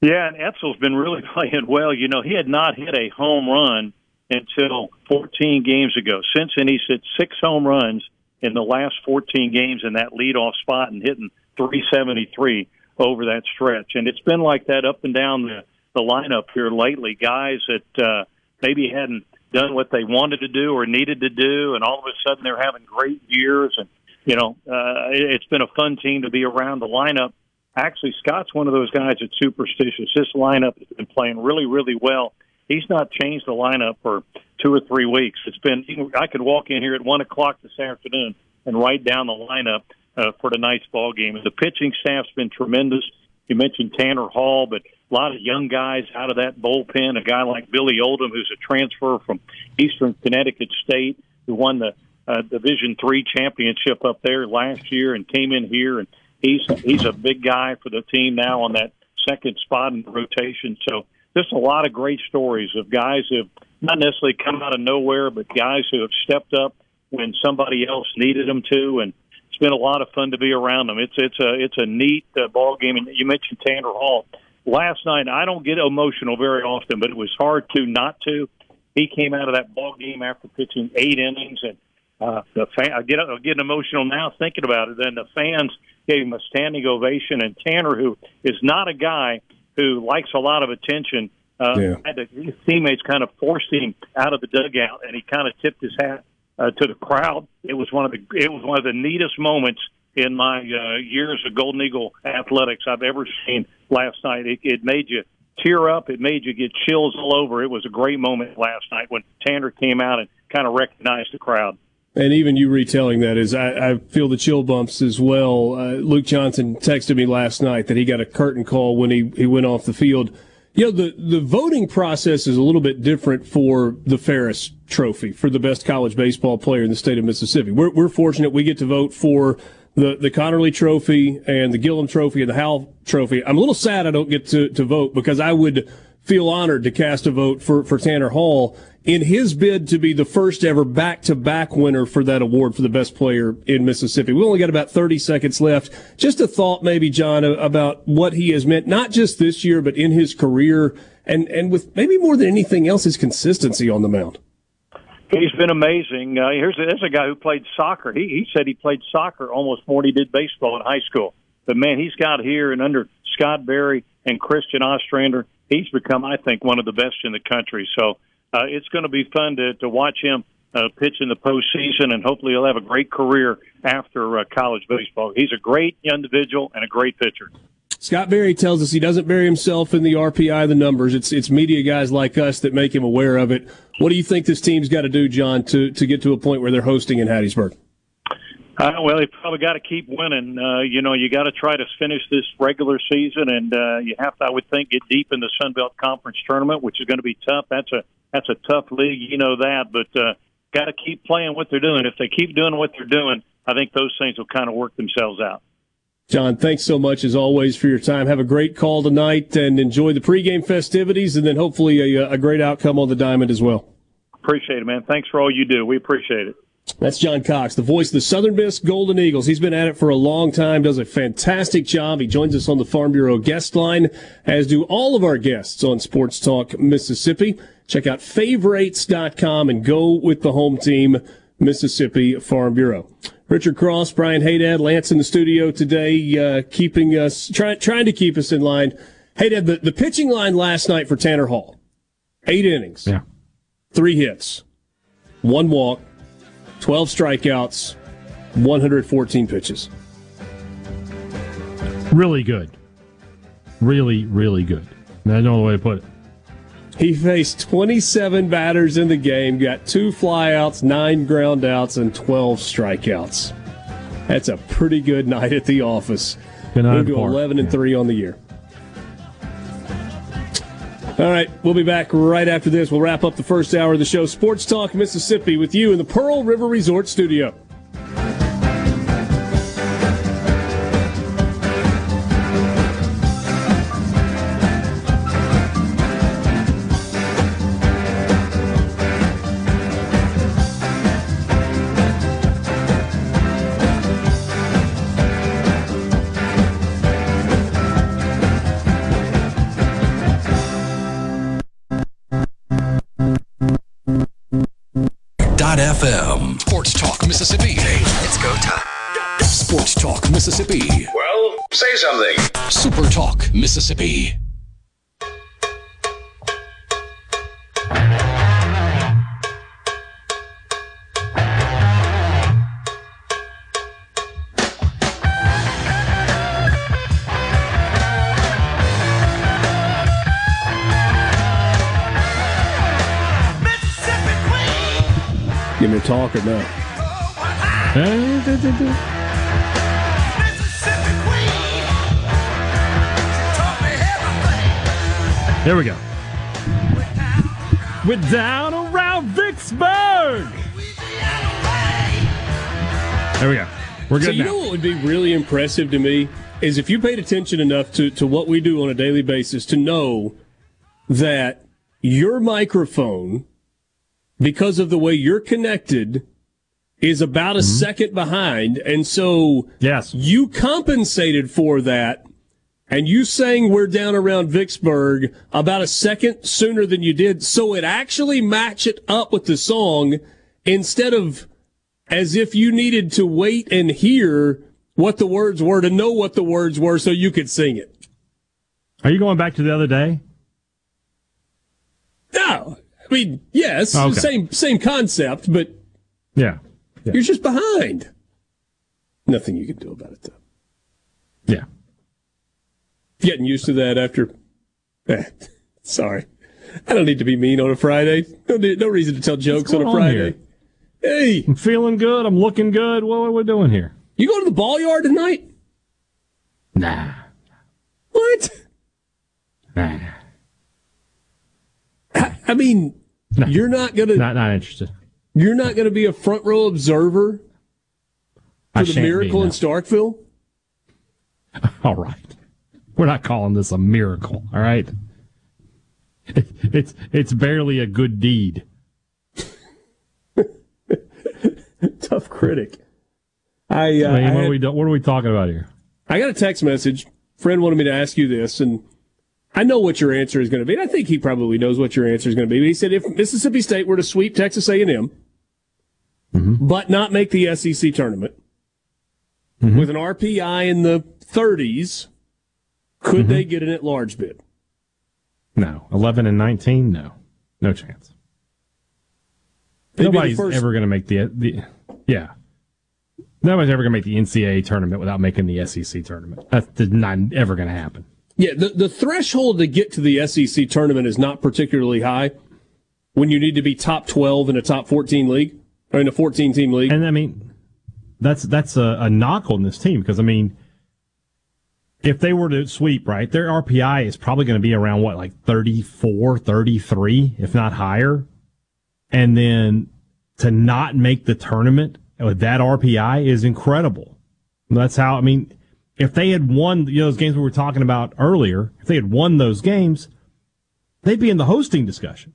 Yeah, and Etzel's been really playing well. You know, he had not hit a home run until 14 games ago. Since then, he's hit six home runs in the last 14 games in that leadoff spot and hitting 373 over that stretch. And it's been like that up and down the, the lineup here lately. Guys that uh, maybe hadn't done what they wanted to do or needed to do, and all of a sudden they're having great years. And you know, uh, it's been a fun team to be around. The lineup, actually, Scott's one of those guys that's superstitious. This lineup has been playing really, really well. He's not changed the lineup for two or three weeks. It's been I could walk in here at one o'clock this afternoon and write down the lineup uh, for tonight's ball game. The pitching staff's been tremendous. You mentioned Tanner Hall, but a lot of young guys out of that bullpen. A guy like Billy Oldham, who's a transfer from Eastern Connecticut State, who won the uh, Division three championship up there last year and came in here, and he's he's a big guy for the team now on that second spot in the rotation. So just a lot of great stories of guys who have not necessarily come out of nowhere, but guys who have stepped up when somebody else needed them to, and it's been a lot of fun to be around them. It's it's a it's a neat uh, ball game. And you mentioned Tanner Hall last night. I don't get emotional very often, but it was hard to not to. He came out of that ball game after pitching eight innings, and uh, the fan. I get I get emotional now thinking about it. Then the fans gave him a standing ovation, and Tanner, who is not a guy who likes a lot of attention. Uh, yeah. had to, his teammates kind of forced him out of the dugout, and he kind of tipped his hat uh, to the crowd. It was one of the it was one of the neatest moments in my uh, years of Golden Eagle athletics I've ever seen last night. It, it made you tear up. It made you get chills all over. It was a great moment last night when Tanner came out and kind of recognized the crowd. And even you retelling that is, I, I feel the chill bumps as well. Uh, Luke Johnson texted me last night that he got a curtain call when he, he went off the field. You know, the, the voting process is a little bit different for the Ferriss Trophy for the best college baseball player in the state of Mississippi. We're, we're fortunate we get to vote for the, the Conerly Trophy and the Gillom Trophy and the Howell Trophy. I'm a little sad I don't get to, to vote because I would feel honored to cast a vote for, for Tanner Hall in his bid to be the first ever back to back winner for that award for the best player in Mississippi. We only got about 30 seconds left. Just a thought, maybe, John, about what he has meant, not just this year, but in his career and, and with maybe more than anything else, his consistency on the mound. He's been amazing. Uh, here's, a, here's a guy who played soccer. He, he said he played soccer almost more than he did baseball in high school. But man, he's got here and under Scott Berry and Christian Ostrander, he's become, I think, one of the best in the country. So uh, it's going to be fun to, to watch him uh, pitch in the postseason, and hopefully he'll have a great career after uh, college baseball. He's a great individual and a great pitcher. Scott Berry tells us he doesn't bury himself in the RPI, the numbers. It's it's media guys like us that make him aware of it. What do you think this team's got to do, John, to to get to a point where they're hosting in Hattiesburg? Uh, well, they probably got to keep winning. Uh, you know, you got to try to finish this regular season, and uh, you have to, I would think, get deep in the Sun Belt Conference tournament, which is going to be tough. That's a that's a tough league, you know that. But uh, got to keep playing what they're doing. If they keep doing what they're doing, I think those things will kind of work themselves out. John, thanks so much as always for your time. Have a great call tonight and enjoy the pregame festivities, and then hopefully a, a great outcome on the diamond as well. Appreciate it, man. Thanks for all you do. We appreciate it. That's John Cox, the voice of the Southern Miss Golden Eagles. He's been at it for a long time, does a fantastic job. He joins us on the Farm Bureau guest line, as do all of our guests on Sports Talk Mississippi. Check out favorites.com and go with the home team, Mississippi Farm Bureau. Richard Cross, Brian Hadad, Lance in the studio today, uh, keeping us, try, trying to keep us in line. Hadad, the, the pitching line last night for Tanner Hall, eight innings, yeah. three hits, one walk, 12 strikeouts, 114 pitches. Really good. Really, really good. That's the only way to put it. He faced 27 batters in the game, got two flyouts, nine groundouts, and 12 strikeouts. That's a pretty good night at the office. Good night Moved to 11 and 3 on the year. All right, we'll be back right after this. We'll wrap up the first hour of the show. Sports Talk Mississippi with you in the Pearl River Resort Studio. Sports Talk Mississippi. It's go time. Sports Talk Mississippi. Well, say something. Super Talk Mississippi. Give me a talk or no? There we go. We're down around Vicksburg. There we go. We're good So you now. know what would be really impressive to me is if you paid attention enough to, to what we do on a daily basis to know that your microphone, because of the way you're connected, is about a mm-hmm. second behind. And so yes. you compensated for that and you saying we're down around Vicksburg about a second sooner than you did. So it actually matched it up with the song instead of as if you needed to wait and hear what the words were to know what the words were so you could sing it. Are you going back to the other day? No. I mean, yes, Okay. same same concept, but Yeah. Yeah. you're just behind. Nothing you can do about it though. Yeah. Getting used to that after. Eh, sorry, I don't need to be mean on a Friday. No, no reason to tell jokes on going a on Friday. Hey, I'm feeling good. I'm looking good. What are we doing here? you going to the ball yard tonight? Nah. What? Nah. I, I mean, No. you're not gonna Not not interested. You're not gonna be a front row observer I for the miracle in Starkville. All right. We're not calling this a miracle, all right? It's it's barely a good deed. Tough critic. I, uh, I mean, I what, had- are we what are we talking about here? I got a text message. Friend wanted me to ask you this, and I know what your answer is going to be. And I think he probably knows what your answer is going to be. But he said if Mississippi State were to sweep Texas A&M, Mm-hmm. but not make the SEC tournament mm-hmm. with an RPI in the 30s, could mm-hmm. they get an at-large bid? No. 11 and 19? No. No chance. They'd Nobody's ever going to make the, the. Yeah. Nobody's ever going to make the NCAA tournament without making the SEC tournament. That's not ever going to happen. Yeah, the, the threshold to get to the SEC tournament is not particularly high when you need to be top 12 in a top 14 league in a 14 team league. And I mean, that's that's a, a knock on this team because I mean, if they were to sweep, right, their RPI is probably going to be around what, like 34, 33, if not higher. And then to not make the tournament with that RPI is incredible. That's how, I mean, if they had won you know, those games we were talking about earlier, if they had won those games, they'd be in the hosting discussion.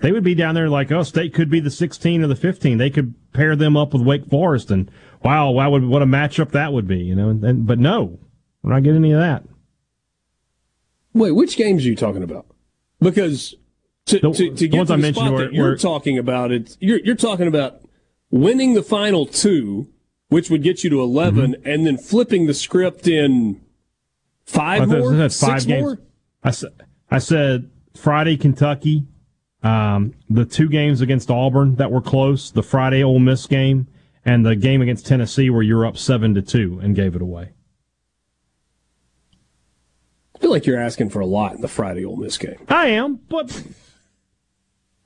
They would be down there like, oh, state could be the 16 or the 15. They could pair them up with Wake Forest, and wow, wow, would what a matchup that would be, you know. And, and but no, we're not getting any of that. Wait, which games are you talking about? Because to, The- to, to the ones to I mentioned were- that you're were- talking about, it you're, you're talking about winning the final two, which would get you to 11, mm-hmm. and then flipping the script in five I more, I five six games. more. I said, I said Friday Kentucky, um, the two games against Auburn that were close, the Friday Ole Miss game, and the game against Tennessee where you were up seven to two and gave it away. I feel like you're asking for a lot in the Friday Ole Miss game. I am, but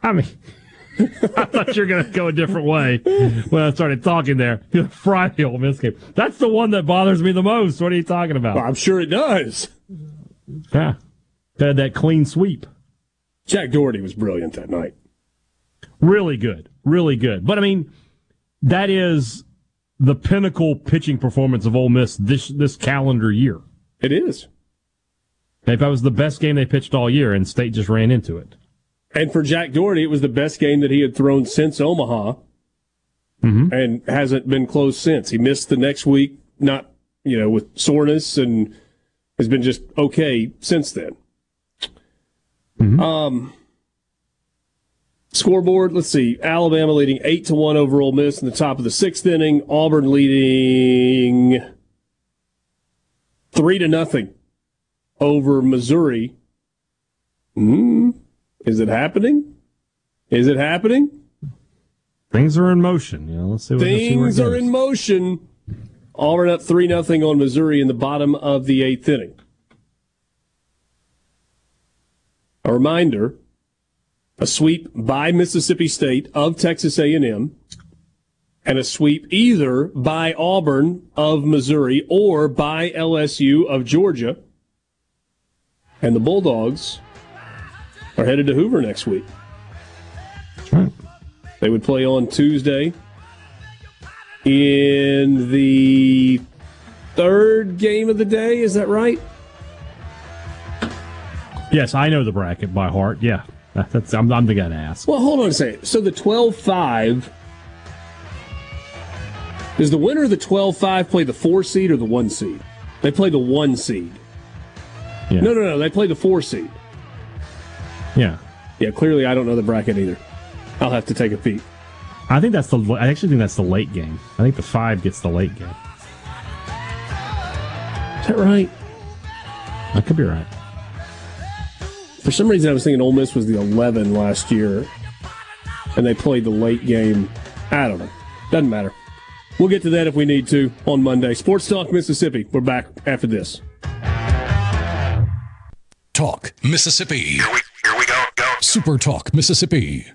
I mean, I thought you were going to go a different way when I started talking there. The Friday Ole Miss game. That's the one that bothers me the most. What are you talking about? Well, I'm sure it does. Yeah. Had that clean sweep. Jack Dougherty was brilliant that night. Really good. Really good. But I mean, that is the pinnacle pitching performance of Ole Miss this this calendar year. It is. If that was the best game they pitched all year, and State just ran into it. And for Jack Dougherty, it was the best game that he had thrown since Omaha, mm-hmm. and hasn't been close since. He missed the next week, not you know with soreness, and has been just okay since then. Um, Scoreboard, let's see. Alabama leading 8 to 1 over Ole Miss in the top of the sixth inning. Auburn leading 3 to nothing over Missouri. Hmm. Is it happening? Is it happening? Things are in motion. You know, let's see what let's see Things are in motion. Auburn up 3 nothing on Missouri in the bottom of the eighth inning. A reminder, a sweep by Mississippi State of Texas A&M and a sweep either by Auburn of Missouri or by LSU of Georgia. And the Bulldogs are headed to Hoover next week. right. They would play on Tuesday in the third game of the day. Is that right? Yes, I know the bracket by heart. Yeah, that's I'm, I'm the guy to ask. Well, hold on a second. So the 12 5. Does the winner of the 12 5 play the four seed or the one seed? They play the one seed. Yeah. No, no, no. They play the four seed. Yeah, Yeah, clearly I don't know the bracket either. I'll have to take a peek. I think that's the. I actually think that's the late game. I think the five gets the late game. Is that right? That could be right. For some reason, I was thinking Ole Miss was the 11 last year, and they played the late game. I don't know. Doesn't matter. We'll get to that if we need to on Monday. Sports Talk Mississippi. We're back after this. Talk Mississippi. Here we, here we go, go. Super Talk Mississippi.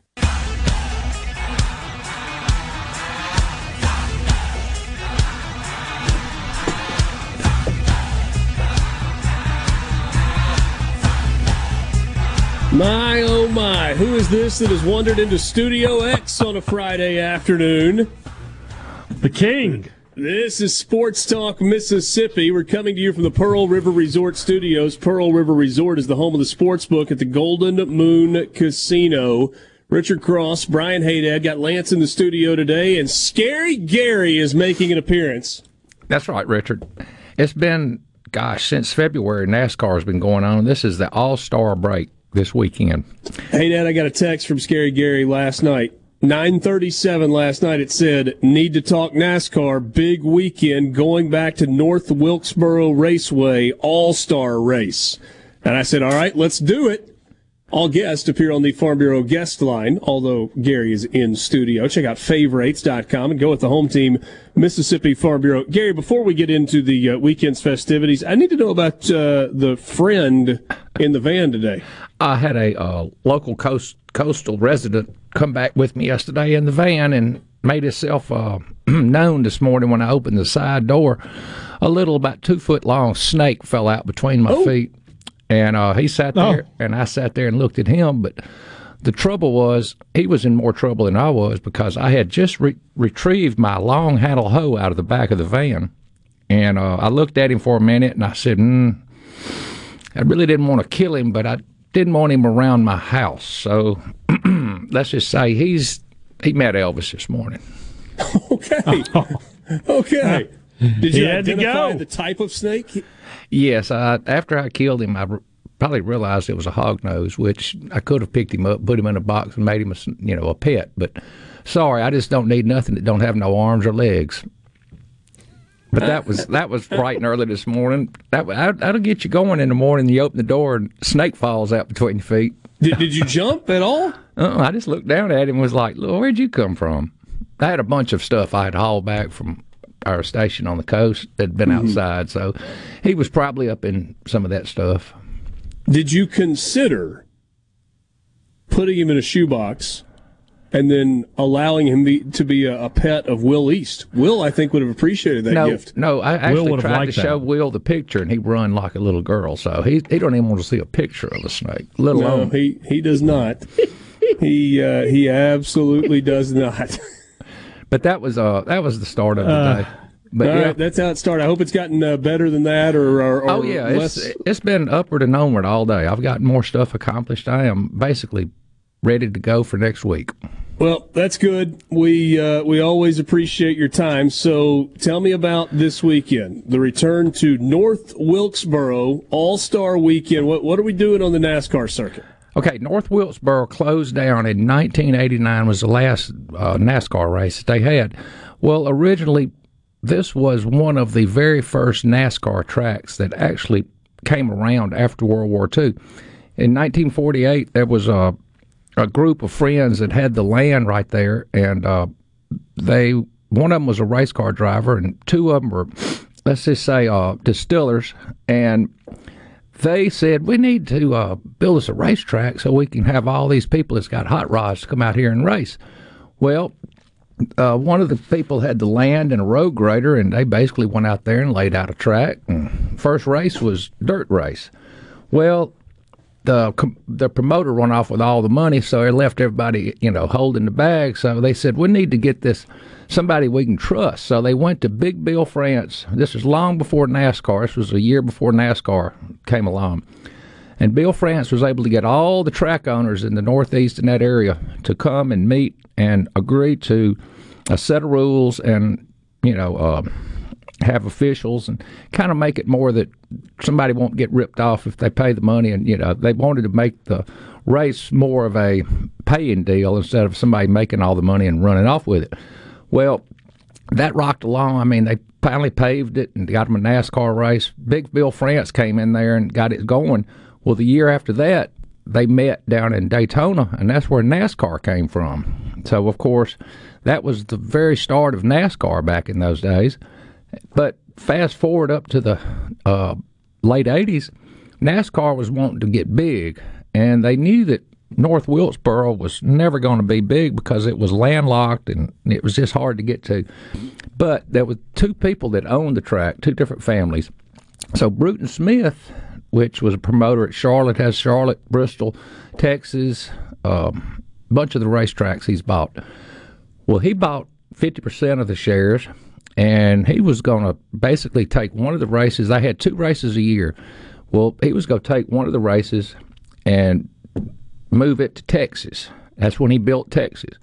My oh my, who is this that has wandered into Studio X on a Friday afternoon? The king. This is Sports Talk Mississippi. We're coming to you from the Pearl River Resort Studios. Pearl River Resort is the home of the sports book at the Golden Moon Casino. Richard Cross, Brian Hadad, got Lance in the studio today, and Scary Gary is making an appearance. That's right, Richard. It's been, gosh, since February, NASCAR has been going on. This is the All Star break this weekend. Hey, Dad, I got a text from Scary Gary last night. 937 last night it said, need to talk NASCAR, big weekend, going back to North Wilkesboro Raceway, all-star race. And I said, all right, let's do it. All guests appear on the Farm Bureau guest line, although Gary is in studio. Check out favorites.com and go with the home team, Mississippi Farm Bureau. Gary, before we get into the uh, weekend's festivities, I need to know about uh, the friend in the van today. I had a uh, local coast coastal resident come back with me yesterday in the van and made himself uh, known this morning when I opened the side door. A little about two foot long snake fell out between my feet, and uh, he sat there, and I sat there and looked at him. But the trouble was, he was in more trouble than I was because I had just re- retrieved my long handle hoe out of the back of the van, and uh, I looked at him for a minute, and I said, mm, I really didn't want to kill him, but I didn't want him around my house. So let's just say he's he met Elvis this morning. Okay. Okay. Did you He had to identify go. the type of snake? Yes, I, after I killed him, I probably realized it was a hog nose, which I could have picked him up, put him in a box, and made him a you know a pet. But sorry, I just don't need nothing that don't have no arms or legs. But that was that was bright and early this morning. That that- that'll get you going in the morning. You open the door and snake falls out between your feet. Did, did you jump at all? Uh, I just looked down at him and was like, "Lord, where'd you come from?" I had a bunch of stuff I had hauled back from our station on the coast had been outside, so he was probably up in some of that stuff. Did you consider putting him in a shoebox and then allowing him be, to be a, a pet of Will East? Will, I think, would have appreciated that no, gift. no, I actually tried to that. show Will the picture, and he run like a little girl, so he he don't even want to see a picture of a snake, let No, alone. he, he does not. he uh, he absolutely does not. But that was uh that was the start of the day. But yeah, right, that's how it started. I hope it's gotten uh, better than that, or, or, or Oh yeah, less. it's it's been upward and onward all day. I've gotten more stuff accomplished. I am basically ready to go for next week. Well, that's good. We uh, we always appreciate your time. So tell me about this weekend, the return to North Wilkesboro All Star Weekend. What what are we doing on the NASCAR circuit? Okay, North Wilkesboro closed down in 1989 was the last uh, NASCAR race that they had. Well, originally this was one of the very first NASCAR tracks that actually came around after World War II. In 1948, there was a a group of friends that had the land right there, and uh, they one of them was a race car driver, and two of them were, let's just say, uh, distillers, and they said we need to uh, build us a racetrack so we can have all these people that's got hot rods come out here and race. Well, uh, one of the people had the land and a road grader, and they basically went out there and laid out a track. And first race was dirt race. Well, the the promoter run off with all the money, so he left everybody, you know, holding the bag. So they said we need to get this somebody we can trust. So they went to Big Bill France. This was long before NASCAR. This was a year before NASCAR came along. And Bill France was able to get all the track owners in the Northeast in that area to come and meet and agree to a set of rules and, you know, uh, have officials and kind of make it more that somebody won't get ripped off if they pay the money. And, you know, they wanted to make the race more of a paying deal instead of somebody making all the money and running off with it. Well, that rocked along. I mean, they finally paved it and got them a NASCAR race. Big Bill France came in there and got it going. Well, the year after that, they met down in Daytona, and that's where NASCAR came from. So, of course, that was the very start of NASCAR back in those days. But fast forward up to the uh, late 80s, NASCAR was wanting to get big, and they knew that North Wilkesboro was never going to be big because it was landlocked and it was just hard to get to. But there were two people that owned the track, two different families. So Bruton Smith, which was a promoter at Charlotte, has Charlotte, Bristol, Texas, a um, bunch of the racetracks he's bought. Well, he bought 50% of the shares and he was going to basically take one of the races. They had two races a year. Well, he was going to take one of the races and move it to Texas. That's when he built Texas.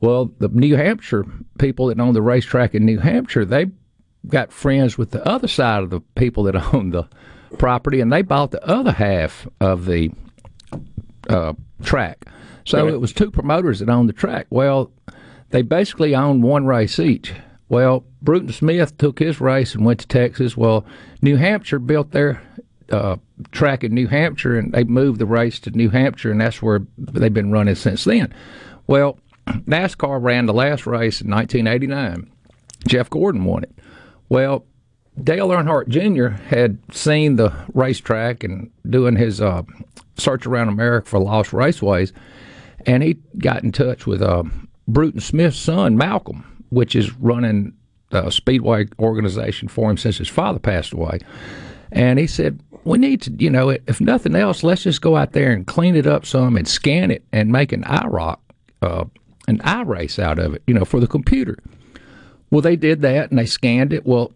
Well, the New Hampshire people that own the racetrack in New Hampshire, they got friends with the other side of the people that own the property, and they bought the other half of the uh, track. So it was two promoters that owned the track. Well, they basically owned one race each. Well, Bruton Smith took his race and went to Texas. Well, New Hampshire built their uh, track in New Hampshire, and they moved the race to New Hampshire, and that's where they've been running since then. Well, NASCAR ran the last race in 1989. Jeff Gordon won it. Well, Dale Earnhardt Jr. had seen the racetrack and doing his uh, search around America for lost raceways, and he got in touch with uh, Bruton Smith's son, Malcolm, which is running the Speedway organization for him since his father passed away. And he said, we need to, you know, if nothing else, let's just go out there and clean it up some and scan it and make an IROC, uh, an iRace out of it, you know, for the computer. Well, they did that and they scanned it. Well,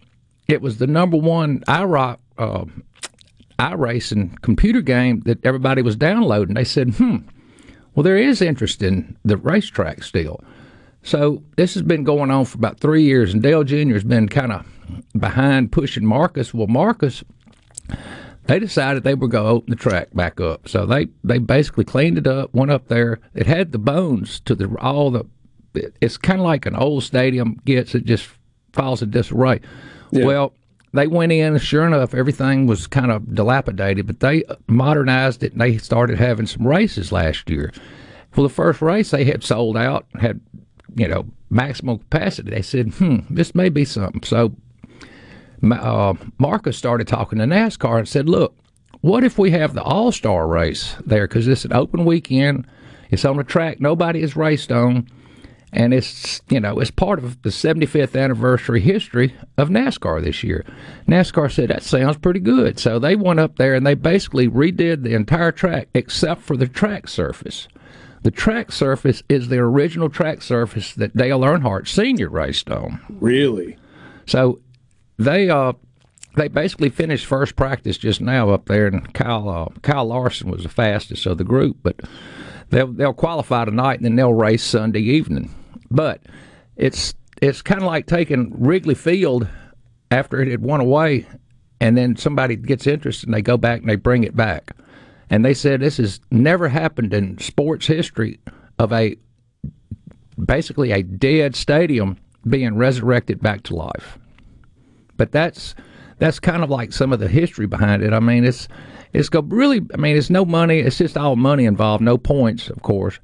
it was the number one IROC, uh, iRacing computer game that everybody was downloading. They said, hmm, well, there is interest in the racetrack still. So this has been going on for about three years, and Dale Jr. has been kind of behind pushing Marcus. Well, Marcus they decided they were going to open the track back up. So they, they basically cleaned it up, went up there. It had the bones to the all the. It's kind of like an old stadium gets. It just falls in disarray. Yeah. Well, they went in. and Sure enough, everything was kind of dilapidated, but they modernized it and they started having some races last year. Well, the first race they had sold out, had you know maximum capacity. They said, "Hmm, this may be something." So uh, Marcus started talking to NASCAR and said, "Look, what if we have the All Star race there? Because it's an open weekend. It's on a track nobody has raced on, and it's you know it's part of the 75th anniversary history of NASCAR this year." NASCAR said that sounds pretty good, so they went up there and they basically redid the entire track except for the track surface. The track surface is the original track surface that Dale Earnhardt Sr. raced on. Really? So they uh they basically finished first practice just now up there, and Kyle uh, Kyle Larson was the fastest of the group. But they'll they'll qualify tonight, and then they'll race Sunday evening. But it's it's kind of like taking Wrigley Field after it had won away, and then somebody gets interested, and they go back and they bring it back. and they said this has never happened in sports history of a basically a dead stadium being resurrected back to life. But that's that's kind of like some of the history behind it. I mean, it's it's go really. I mean, it's no money. It's just all money involved. No points, of course,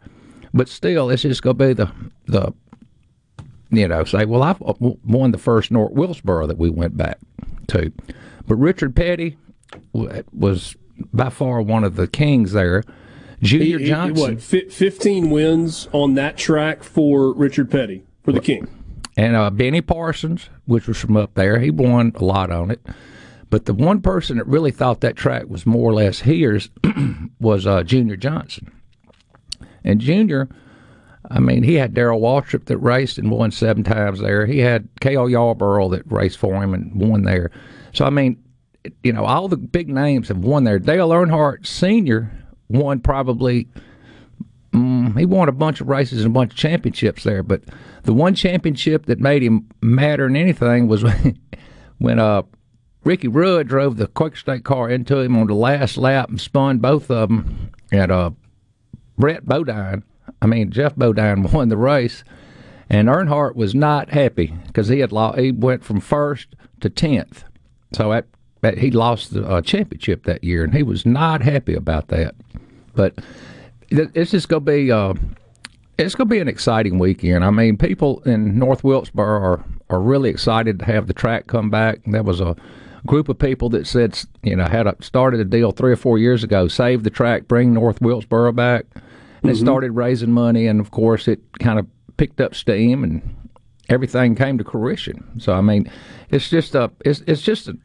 but still, it's just going to be the the you know say, well, I've won the first North Wilkesboro that we went back to, but Richard Petty was by far one of the kings there. Junior He- he- Johnson. what, 15 wins on that track for Richard Petty, for the King. And uh, Benny Parsons, which was from up there, he won a lot on it. But the one person that really thought that track was more or less his was uh, Junior Johnson. And Junior, I mean, he had Darrell Waltrip that raced and won seven times there. He had Cale Yarborough that raced for him and won there. So, I mean, you know, all the big names have won there. Dale Earnhardt Sr. won probably Mm, he won a bunch of races and a bunch of championships there, but the one championship that made him matter than anything was when, when uh, Ricky Rudd drove the Quaker State car into him on the last lap and spun both of them. And uh, Brett Bodine, I mean Geoff Bodine, won the race, and Earnhardt was not happy because he had lost. He went from first to tenth, so that, that he lost the uh, championship that year, and he was not happy about that. But it's just going to be uh, it's going to be an exciting weekend. I mean, people in North Wilkesboro are are really excited to have the track come back. There was a group of people that said, you know, had a, started a deal three or four years ago, save the track, bring North Wilkesboro back, and it started raising money, and of course, it kind of picked up steam, and everything came to fruition. So, I mean, it's just a it's it's just a,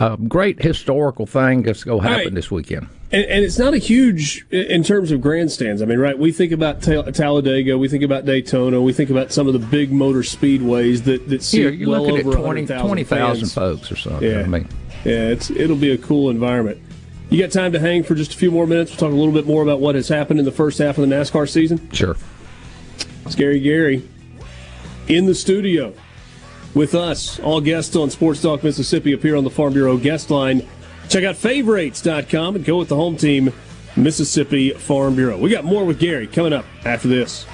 a great historical thing that's going to happen right. this weekend. And, and it's not a huge in terms of grandstands. I mean, right? We think about Ta- Talladega, we think about Daytona, we think about some of the big motor speedways that that see Here, you're well looking over at 20 100,000 20,000 folks or something. Yeah, I mean, yeah, it's it'll be a cool environment. You got time to hang for just a few more minutes? We'll talk a little bit more about what has happened in the first half of the NASCAR season. sure. Scary Gary Gary in the studio with us. All guests on Sports Talk Mississippi appear on the Farm Bureau guest line. Check out favorites.com and go with the home team, Mississippi Farm Bureau. We got more with Gary coming up after this.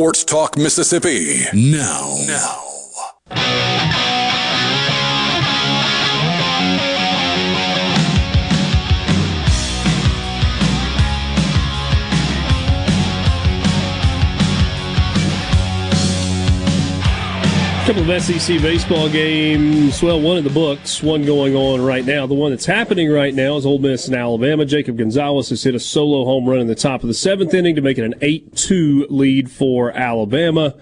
Sports Talk Mississippi. Now. Now. Couple of SEC baseball games. Well, one in the books, one going on right now. The one that's happening right now is Ole Miss and Alabama. Jacob Gonzalez has hit a solo home run in the top of the seventh inning to make it an 8 2 lead for Alabama.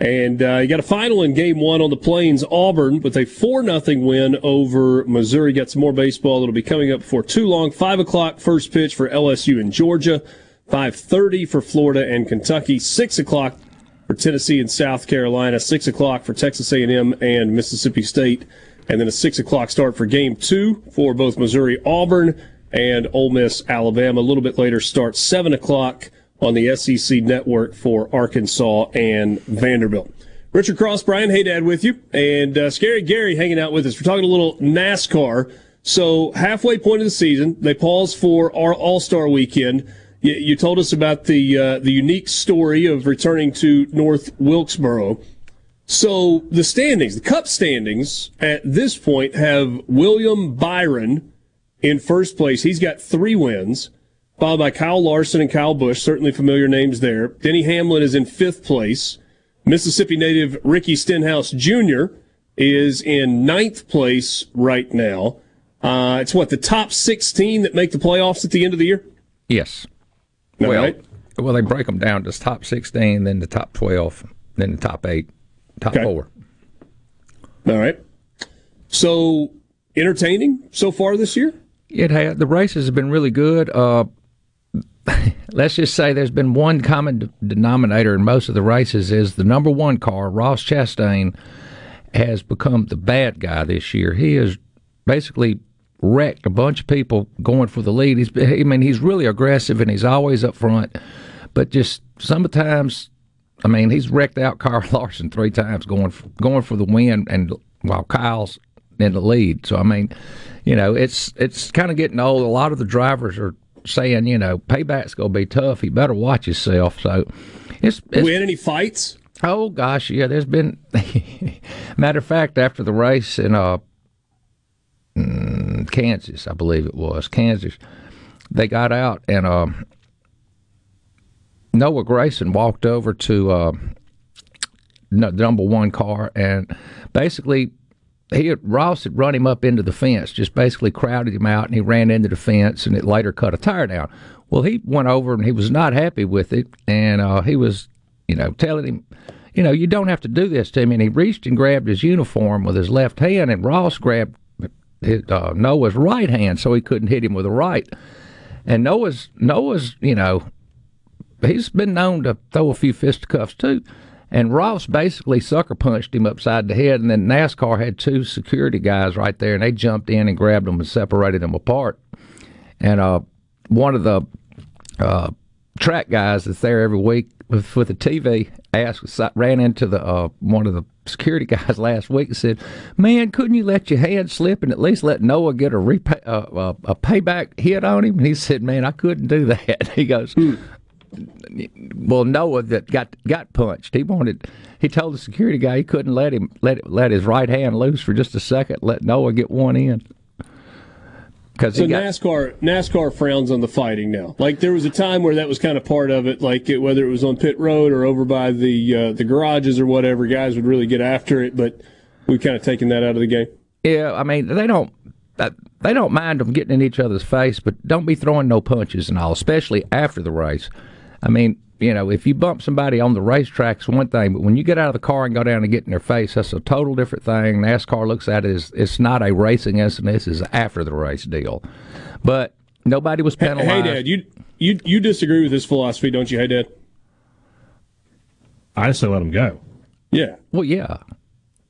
And uh, you got a final in game one on the Plains, Auburn, with a 4 0 win over Missouri. Got some more baseball that'll be coming up before too long. 5 o'clock first pitch for LSU in Georgia. 5.30 for Florida and Kentucky. 6 o'clock for Tennessee and South Carolina, six o'clock for Texas A&M and Mississippi State, and then a six o'clock start for Game Two for both Missouri, Auburn, and Ole Miss, Alabama. A little bit later, start seven o'clock on the SEC network for Arkansas and Vanderbilt. Richard Cross, Brian Hadad with you, and uh, Scary Gary hanging out with us. We're talking a little NASCAR. So halfway point of the season, they pause for our All Star Weekend. You, you told us about the uh, the unique story of returning to North Wilkesboro. So the standings, the Cup standings at this point have William Byron in first place. He's got three wins, followed by Kyle Larson and Kyle Busch, certainly familiar names there. Denny Hamlin is in fifth place. Mississippi native Ricky Stenhouse Jr. is in ninth place right now. Uh, it's what the top 16 that make the playoffs at the end of the year. Yes. Well, right. well, they break them down to top 16, then the top 12, then the top eight, top Okay. four. All right. So entertaining so far this year. It had the races have been really good. Uh, let's just say there's been one common denominator in most of the races is the number one car, Ross Chastain, has become the bad guy this year. He has basically wrecked a bunch of people going for the lead. He's, I mean, he's really aggressive and he's always up front, but just sometimes, I mean, he's wrecked out Kyle Larson three times going for, going for the win, and while Kyle's in the lead. So I mean, you know, it's it's kind of getting old. A lot of the drivers are saying, you know, payback's going to be tough. He better watch himself. So it's, it's we had any fights? Oh gosh, yeah. There's been. matter of fact, after the race in uh, mm, Kansas, I believe it was Kansas, they got out and uh, Noah Gragson walked over to uh, the number one car and basically he had, Ross had run him up into the fence, just basically crowded him out, and he ran into the fence, and it later cut a tire down. Well, he went over and he was not happy with it, and uh, he was, you know, telling him, you know, you don't have to do this to me. And he reached and grabbed his uniform with his left hand, and Ross grabbed his, uh, Noah's right hand so he couldn't hit him with the right. And Noah's Noah's, you know, he's been known to throw a few fisticuffs too. And Ross basically sucker punched him upside the head, and then NASCAR had two security guys right there, and they jumped in and grabbed him and separated them apart. And uh, one of the uh, track guys that's there every week with, with the TV asked, ran into the uh, one of the security guys last week and said, "Man, couldn't you let your hand slip and at least let Noah get a repay, uh, uh, a payback hit on him?" And he said, "Man, I couldn't do that." He goes, well, Noah that got got punched. He wanted. He told the security guy he couldn't let him let let his right hand loose for just a second. Let Noah get one in. Because so got, NASCAR NASCAR frowns on the fighting now. Like there was a time where that was kind of part of it. Like it, whether it was on pit road or over by the uh, the garages or whatever, guys would really get after it. But we've kind of taken that out of the game. Yeah, I mean they don't they don't mind them getting in each other's face, but don't be throwing no punches and all, especially after the race. I mean, you know, if you bump somebody on the racetrack, it's one thing, but when you get out of the car and go down and get in their face, that's a total different thing. NASCAR looks at it as it's not a racing incident; this is after the race deal. But nobody was penalized. Hey, Dad, you you you disagree with this philosophy, don't you? Hey, Dad. I just say let them go. Yeah. Well, yeah.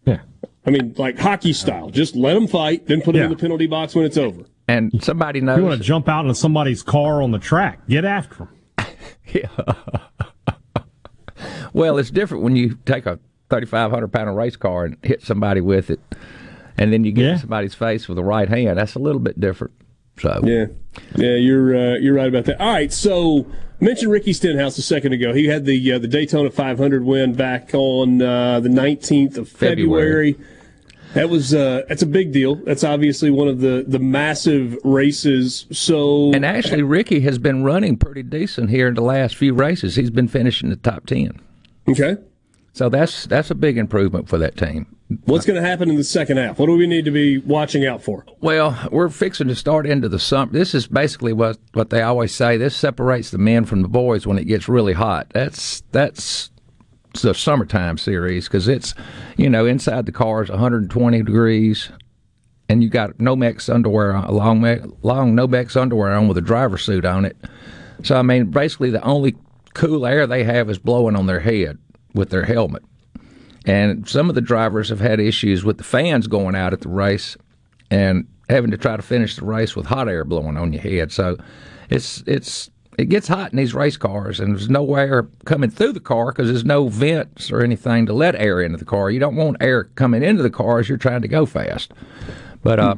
Yeah. I mean, like hockey style. Just let them fight, then put them yeah. in the penalty box when it's over. And somebody knows. You want to jump out into somebody's car on the track? Get after them. Yeah. well, it's different when you take a 3,500 pound race car and hit somebody with it, and then you get yeah. somebody's face with the right hand. That's a little bit different. So yeah, yeah, you're uh, you're right about that. All right, so mentioned Ricky Stenhouse a second ago. He had the uh, the Daytona 500 win back on uh, the 19th of February. February. That was uh, that's a big deal. That's obviously one of the, the massive races. So and actually, Ricky has been running pretty decent here in the last few races. He's been finishing the top ten. Okay, so that's that's a big improvement for that team. What's going to happen in the second half? What do we need to be watching out for? Well, we're fixing to start into the summer. This is basically what what they always say. This separates the men from the boys when it gets really hot. That's that's the summertime series because it's, you know, inside the car is 120 degrees, and you got Nomex underwear, on, long long Nomex underwear on with a driver suit on it. So I mean, basically, the only cool air they have is blowing on their head with their helmet. And some of the drivers have had issues with the fans going out at the race and having to try to finish the race with hot air blowing on your head. So it's it's it gets hot in these race cars, and there's no air coming through the car because there's no vents or anything to let air into the car. You don't want air coming into the car as you're trying to go fast. But uh,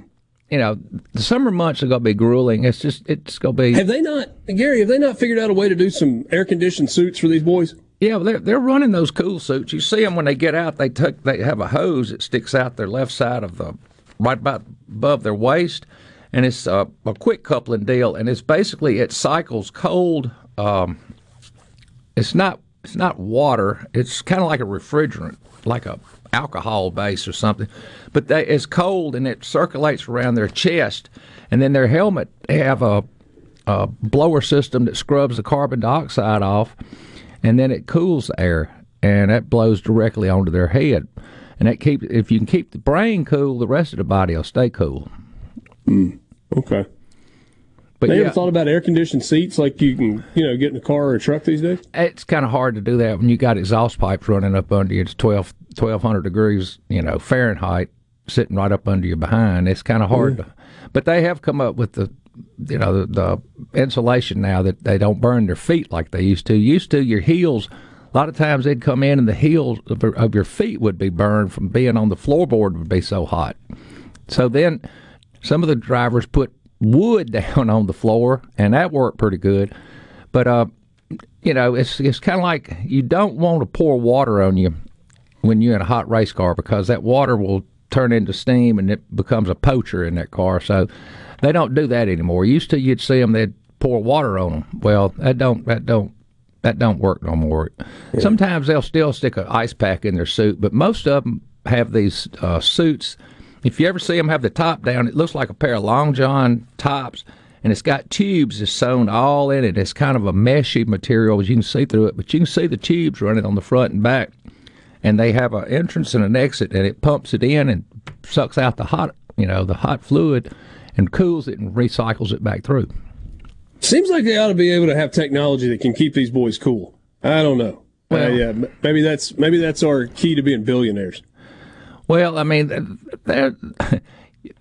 you know, the summer months are going to be grueling. It's just it's going to be. Have they not, Gary? Have they not figured out a way to do some air conditioned suits for these boys? Yeah, they're they're running those cool suits. You see them when they get out. They took they have a hose that sticks out their left side of the right about above their waist and it's a, a quick coupling deal, and it's basically it cycles cold. Um, it's not it's not water. It's kind of like a refrigerant, like a alcohol base or something, but they, it's cold and it circulates around their chest, and then their helmet they have a, a blower system that scrubs the carbon dioxide off, and then it cools the air, and that blows directly onto their head, and that keep if you can keep the brain cool, the rest of the body will stay cool. Mm, okay. But They yeah, ever thought about air conditioned seats like you can, you know, get in a car or a truck these days? it's kind of hard to do that when you got exhaust pipes running up under you. It's 12, 1200 degrees, you know, Fahrenheit sitting right up under your behind. It's kind of hard to, but they have come up with the, you know, the, the insulation now that they don't burn their feet like they used to. Used to, your heels, a lot of times they'd come in and the heels of, of your feet would be burned from being on the floorboard would be so hot. So then some of the drivers put wood down on the floor, and that worked pretty good. But uh, you know, it's it's kind of like you don't want to pour water on you when you're in a hot race car because that water will turn into steam and it becomes a poacher in that car. So they don't do that anymore. Used to, you'd see them they'd pour water on them. Well, that don't that don't that don't work no more. Sometimes they'll still stick an ice pack in their suit, but most of them have these uh, suits. If you ever see them have the top down, it looks like a pair of long john tops, and it's got tubes that's sewn all in it. It's kind of a meshy material, as you can see through it, but you can see the tubes running on the front and back. And they have an entrance and an exit, and it pumps it in and sucks out the hot, you know, the hot fluid, and cools it and recycles it back through. Seems like they ought to be able to have technology that can keep these boys cool. I don't know. Well- uh, yeah, maybe that's maybe that's our key to being billionaires. Well, I mean,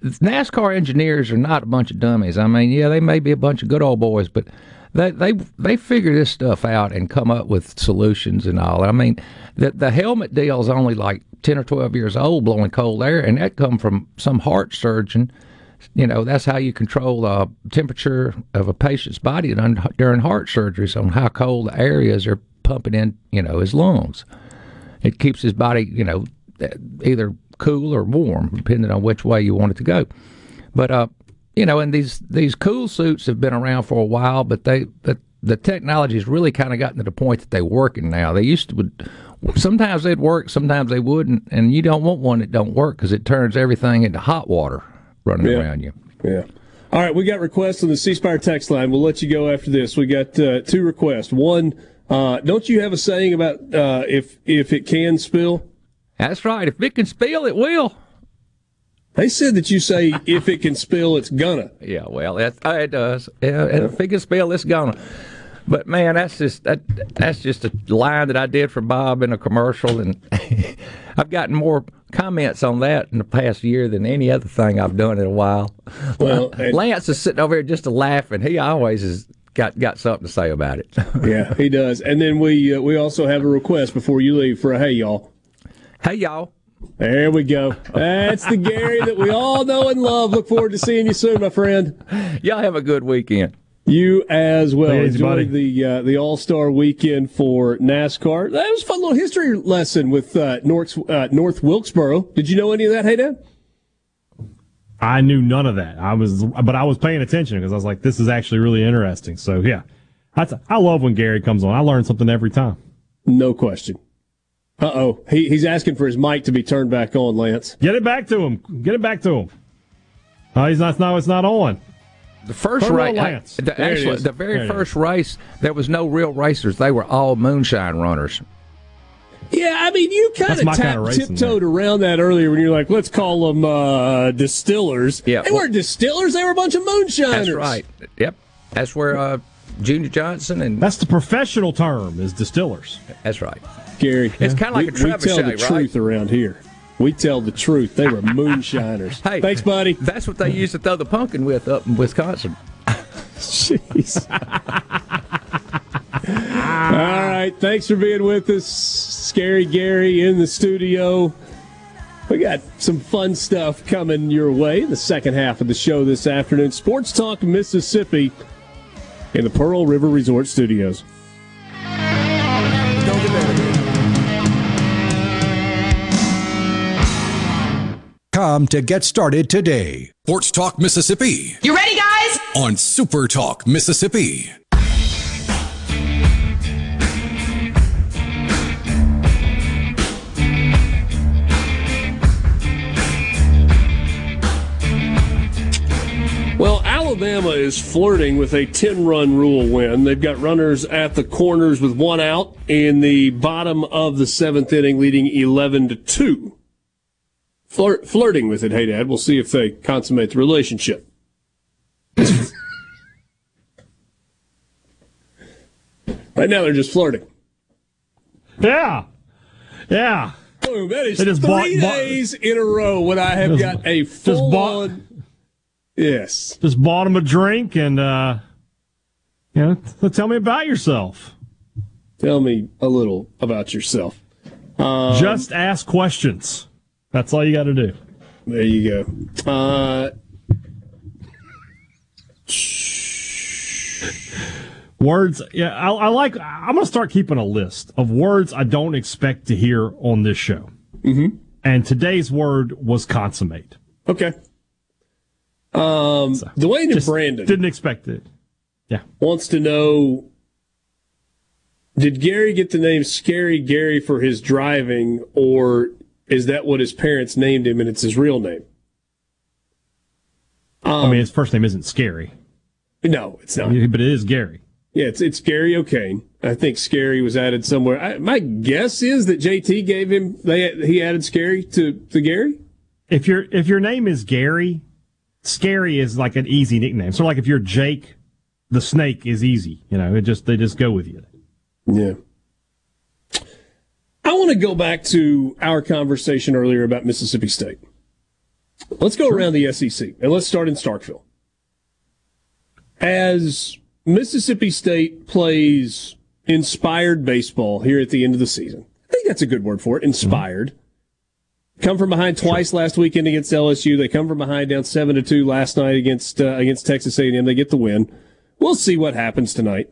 NASCAR engineers are not a bunch of dummies. I mean, yeah, they may be a bunch of good old boys, but they they they figure this stuff out and come up with solutions and all. I mean, the the helmet deal is only like ten or twelve years old, blowing cold air, and that come from some heart surgeon. You know, that's how you control the temperature of a patient's body during heart surgeries on how cold the areas are pumping in, you know, his lungs. It keeps his body, you know, either cool or warm, depending on which way you want it to go. But uh, you know, and these these cool suits have been around for a while, but they but the technology's really kind of gotten to the point that they're working now. They used to would sometimes they'd work, sometimes they wouldn't, and you don't want one that don't work because it turns everything into hot water running Yeah. around you. Yeah. All right, we got requests on the C Spire text line. We'll let you go after this. We got uh, two requests. One, uh, don't you have a saying about uh, if if it can spill? That's right. If it can spill, it will. They said that you say if it can spill, it's gonna. Yeah, well, it, it does. Yeah, and if it can spell, it's gonna. But man, that's just that, that's just a line that I did for Bob in a commercial, and I've gotten more comments on that in the past year than any other thing I've done in a while. Well, Lance is sitting over here just a laughing. He always has got got something to say about it. Yeah, he does. And then we uh, we also have a request before you leave for a hey y'all. Hey, y'all. There we go. That's the Gary that we all know and love. Look forward to seeing you soon, my friend. Y'all have a good weekend. You as well. Take it easy, Enjoy buddy. the uh, the All Star Weekend for NASCAR. That was a fun little history lesson with uh, North uh, North Wilkesboro. Did you know any of that? Hey, Dad. I knew none of that. I was, but I was paying attention because I was like, this is actually really interesting. So yeah, that's, I love when Gary comes on. I learn something every time. No question. Uh oh, he, he's asking for his mic to be turned back on, Lance. Get it back to him. Get it back to him. Oh, he's not. No, it's not on. The first Put 'em race, Lance. the, actually, the very There it first race, there was no real racers. They were all moonshine runners. Yeah, I mean, you kind That's of my tap, tiptoed around that earlier when you're like, let's call them uh, distillers. Yeah, They well- weren't distillers, they were a bunch of moonshiners. That's right. Yep. That's where uh, Junior Johnson and That's the professional term is distillers. that's right. Gary. It's kinda like we, a trebuchet, We tell the right? truth around here. We tell the truth. They were moonshiners. Hey, Thanks, buddy. That's what they used to throw the pumpkin with up in Wisconsin. Jeez. All right. Thanks for being with us. Scary Gary in the studio. We got some fun stuff coming your way in the second half of the show this afternoon. Sports Talk Mississippi in the Pearl River Resort Studios. Com to get started today. Sports Talk Mississippi You ready, guys? on Super Talk Mississippi. Well, Alabama is flirting with a 10 run rule win. They've got runners at the corners with one out in the bottom of the seventh inning, leading 11 to 2 flirt, flirting with it. Hey, Dad, we'll see if they consummate the relationship. right now, they're just flirting. Yeah. Yeah. Boom. That is, three bought, days bought, in a row when I have got a full bought, on. Yes. Just bought him a drink and, uh, you know, tell me about yourself. Tell me a little about yourself. Um, just ask questions. That's all you got to do. There you go. Uh, Words, yeah, I, I like. I'm gonna start keeping a list of words I don't expect to hear on this show. Mm-hmm. And today's word was consummate. okay. Um, Dwayne and Just Brandon didn't expect it. Yeah, wants to know Did Gary get the name Scary Gary for his driving, or is that what his parents named him and it's his real name? I mean, his first name isn't Scary, No, it's not. but it is Gary. Yeah, it's it's Gary O'Kane. I think Scary was added somewhere. I, my guess is that JT gave him they he added Scary to to Gary. If your if your name is Gary, Scary is like an easy nickname. So like if you're Jake, the snake is easy. You know, it just they just go with you. Yeah. I want to go back to our conversation earlier about Mississippi State. Let's go around the SEC and let's start in Starkville. As Mississippi State plays inspired baseball here at the end of the season, I think that's a good word for it. Inspired. Come from behind twice last weekend against LSU. They come from behind down seven to two last night against uh, against Texas A&M. They get the win. We'll see what happens tonight.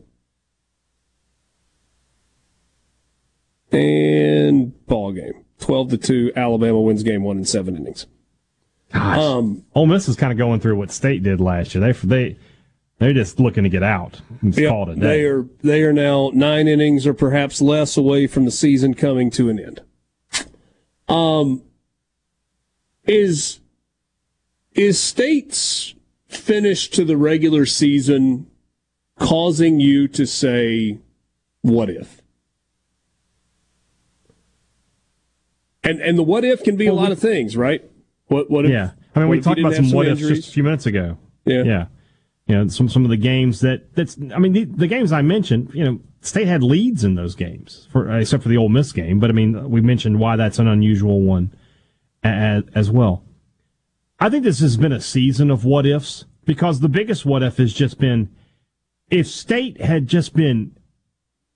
and ball game. Twelve to two. Alabama wins game one in seven innings. Gosh, Um, Ole Miss is kind of going through what State did last year. They they they're just looking to get out. Yeah, they are they are now nine innings or perhaps less away from the season coming to an end. Um, is is State's finish to the regular season causing you to say, "What if"? And and the what if can be a lot of things, right? What what if? Yeah, I mean, we talked about some have what ifs injuries? just a few minutes ago. Yeah. yeah, you know, some some of the games that that's. I mean, the, the games I mentioned, you know, State had leads in those games, for uh, except for the Ole Miss game. But I mean, we mentioned why that's an unusual one as, as well. I think this has been a season of what ifs because the biggest what if has just been if State had just been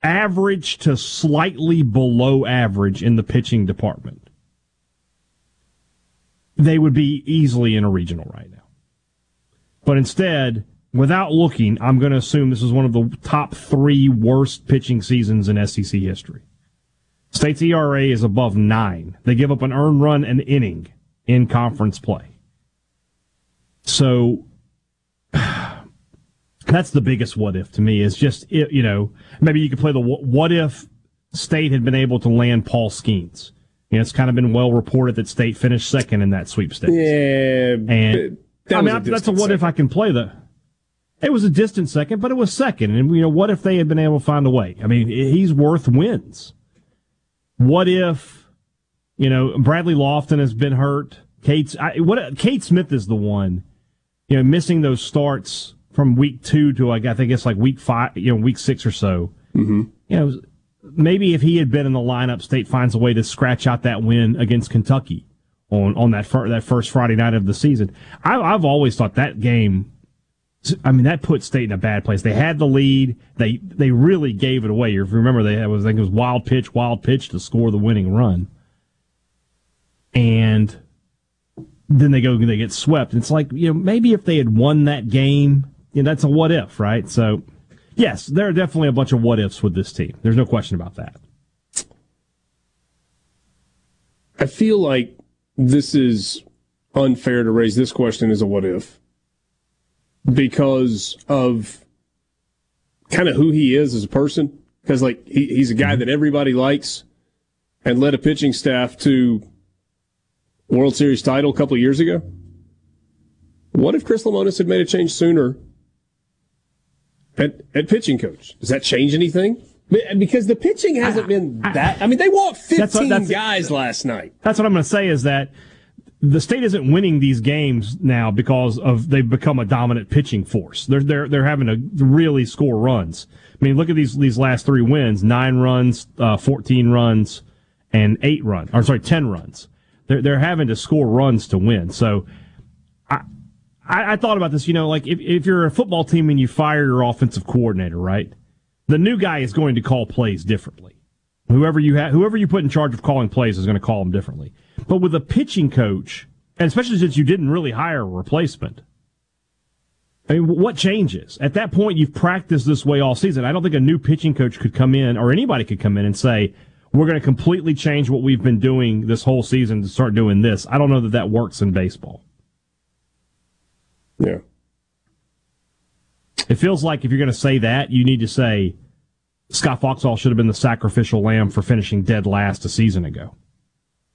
average to slightly below average in the pitching department, they would be easily in a regional right now. But instead, without looking, I'm going to assume this is one of the top three worst pitching seasons in SEC history. State's ERA is above nine. They give up an earned run an inning in conference play. So that's the biggest what if to me is just you know maybe you could play the what if State had been able to land Paul Skenes. You know, it's kind of been well reported that State finished second in that sweepstakes. Yeah, And I mean, a I- that's a what if. I can play the. It was a distant second, but it was second. And, you know, what if they had been able to find a way? I mean, he's worth wins. What if, you know, Bradley Loftin has been hurt? Cade, I, what, Cade Smith is the one, you know, missing those starts from week two to, like, I think it's like week five, you know, week six or so. Mm-hmm. You know, maybe if he had been in the lineup, State finds a way to scratch out that win against Kentucky on on that fir- that first Friday night of the season. I, I've always thought that game. I mean, that put State in a bad place. They had the lead. They they really gave it away. If you remember, they had, was I think it was wild pitch, wild pitch to score the winning run, and then they go they get swept. It's like you know maybe if they had won that game, you know, that's a what if, right? So yes, there are definitely a bunch of what ifs with this team. There's no question about that. I feel like this is unfair to raise this question as a what if because of kind of who he is as a person. Because like he, he's a guy mm-hmm. that everybody likes and led a pitching staff to World Series title a couple of years ago. What if Chris Lemonis had made a change sooner at, at pitching coach? Does that change anything? Because the pitching hasn't been that. I mean, they walked That's what- 15 that's- guys last night. That's what I'm going to say is that the state isn't winning these games now because of they've become a dominant pitching force. They're they're they're having to really score runs. I mean, look at these these last three wins: nine runs, uh, fourteen runs, and eight runs. Or sorry, ten runs. They're they're having to score runs to win. So, I I, I thought about this. You know, like if if you're a football team and you fire your offensive coordinator, right? The new guy is going to call plays differently. Whoever you ha- whoever you put in charge of calling plays is going to call them differently. But with a pitching coach, and especially since you didn't really hire a replacement, I mean, what changes? At that point, you've practiced this way all season. I don't think a new pitching coach could come in, or anybody could come in and say, we're going to completely change what we've been doing this whole season to start doing this. I don't know that that works in baseball. Yeah. It feels like if you're going to say that, you need to say Scott Foxhall should have been the sacrificial lamb for finishing dead last a season ago.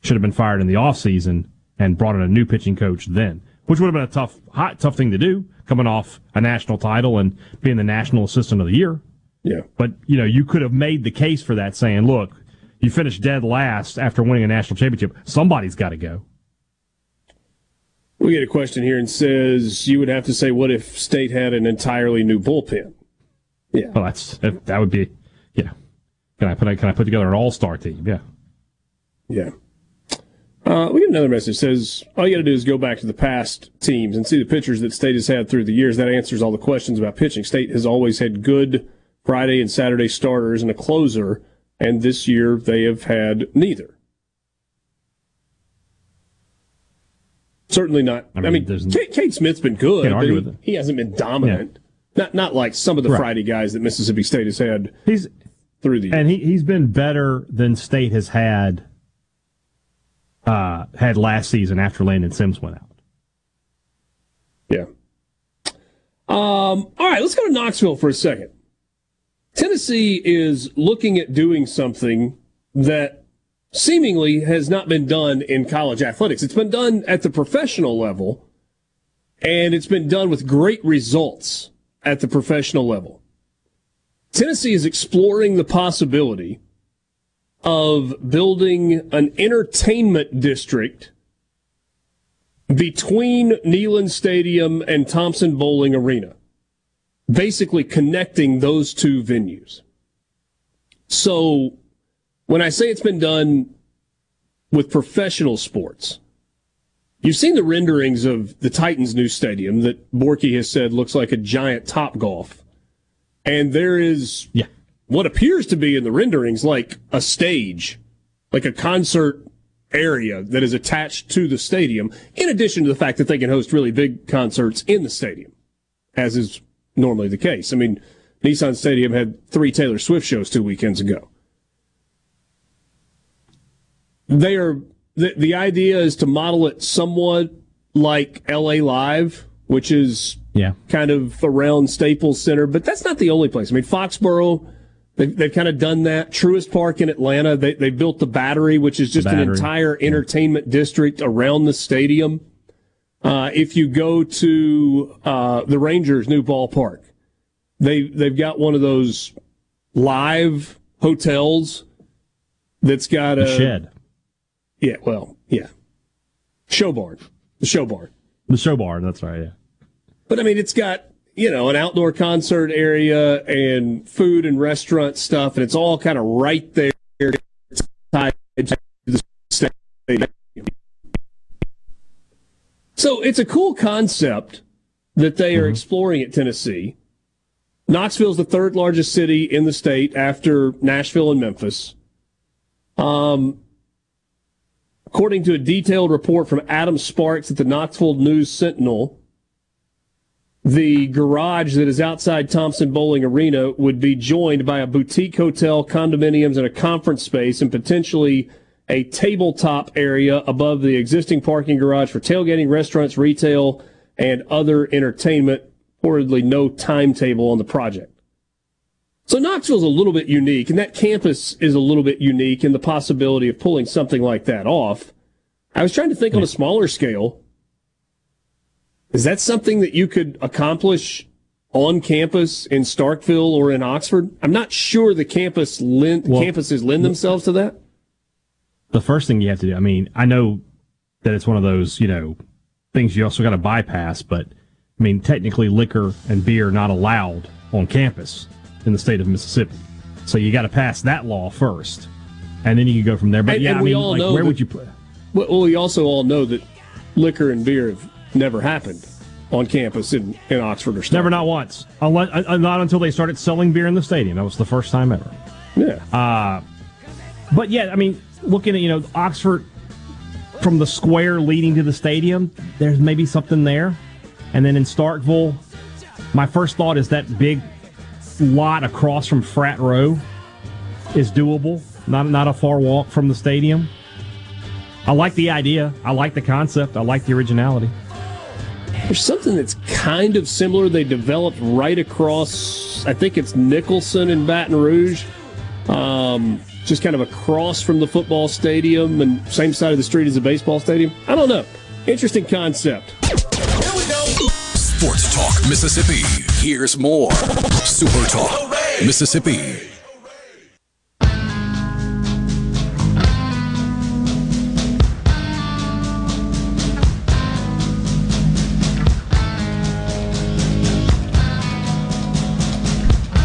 Should have been fired in the offseason and brought in a new pitching coach then, which would have been a tough, hot, tough thing to do coming off a national title and being the national assistant of the year. Yeah. But, you know, you could have made the case for that saying, look, you finished dead last after winning a national championship. Somebody's got to go. We get a question here and says you would have to say, what if State had an entirely new bullpen? Yeah. Well, that's that would be, yeah. Can I put can I put together an all star team? Yeah. Yeah. Uh, we get another message that says all you got to do is go back to the past teams and see the pitchers that State has had through the years. That answers all the questions about pitching. State has always had good Friday and Saturday starters and a closer, and this year they have had neither. Certainly not. I mean, I mean Cade, Smith's been good, but he, he, hasn't been dominant. Yeah. Not not like some of the right. Friday guys that Mississippi State has had. He's through the and he he's been better than State has had. Uh, had last season after Landon Sims went out. Yeah. Um, all right, let's go to Knoxville for a second. Tennessee is looking at doing something that seemingly has not been done in college athletics. It's been done at the professional level, and it's been done with great results at the professional level. Tennessee is exploring the possibility of building an entertainment district between Neyland Stadium and Thompson Bowling Arena, basically connecting those two venues. So when I say it's been done with professional sports, you've seen the renderings of the Titans' new stadium that Borky has said looks like a giant top golf. And there is yeah. what appears to be in the renderings like a stage, like a concert area that is attached to the stadium, in addition to the fact that they can host really big concerts in the stadium, as is normally the case. I mean, Nissan Stadium had three Taylor Swift shows two weekends ago they are the, the idea is to model it somewhat like LA Live, which is yeah. kind of around Staples Center, but that's not the only place. I mean, Foxborough, they've, they've kind of done that. Truist Park in Atlanta, they, they built the Battery, which is just an entire entertainment district around the stadium. Uh, if you go to uh, the Rangers' new ballpark, they they've got one of those live hotels that's got a, a shed. Yeah, well, yeah. Show barn. The show barn. The show barn, that's right, yeah. But I mean, it's got, you know, an outdoor concert area and food and restaurant stuff, and it's all kind of right there tied to the stadium. So it's a cool concept that they are mm-hmm. exploring at Tennessee. Knoxville's the third largest city in the state after Nashville and Memphis. Um, According to a detailed report from Adam Sparks at the Knoxville News Sentinel, the garage that is outside Thompson Bowling Arena would be joined by a boutique hotel, condominiums, and a conference space, and potentially a tabletop area above the existing parking garage for tailgating, restaurants, retail, and other entertainment. Reportedly, no timetable on the project. So Knoxville's a little bit unique, and that campus is a little bit unique in the possibility of pulling something like that off. I was trying to think on a hmm. smaller scale. Is that something that you could accomplish on campus in Starkville or in Oxford? I'm not sure the campus lend, well, campuses lend themselves to that. The first thing you have to do, I mean, I know that it's one of those, you know, things you also got to bypass. But I mean, technically, liquor and beer are not allowed on campus in the state of Mississippi. So you got to pass that law first, and then you can go from there. But And- yeah, and I we mean, all like, know where that- would you put? Well, well, we also all know that liquor and beer have never happened on campus in, in Oxford or Starkville. Never, not once. Unless, uh, not until they started selling beer in the stadium. That was the first time ever. Yeah. Uh, but yeah, I mean, looking at you know Oxford from the square leading to the stadium, there's maybe something there. And then in Starkville, my first thought is that big lot across from Frat Row is doable. Not not a far walk from the stadium. I like the idea. I like the concept. I like the originality. There's something that's kind of similar. They developed right across, I think it's Nicholson in Baton Rouge, um, just kind of across from the football stadium and same side of the street as the baseball stadium. I don't know. Interesting concept. Here we go. Sports Talk Mississippi. Here's more. Super Talk Mississippi.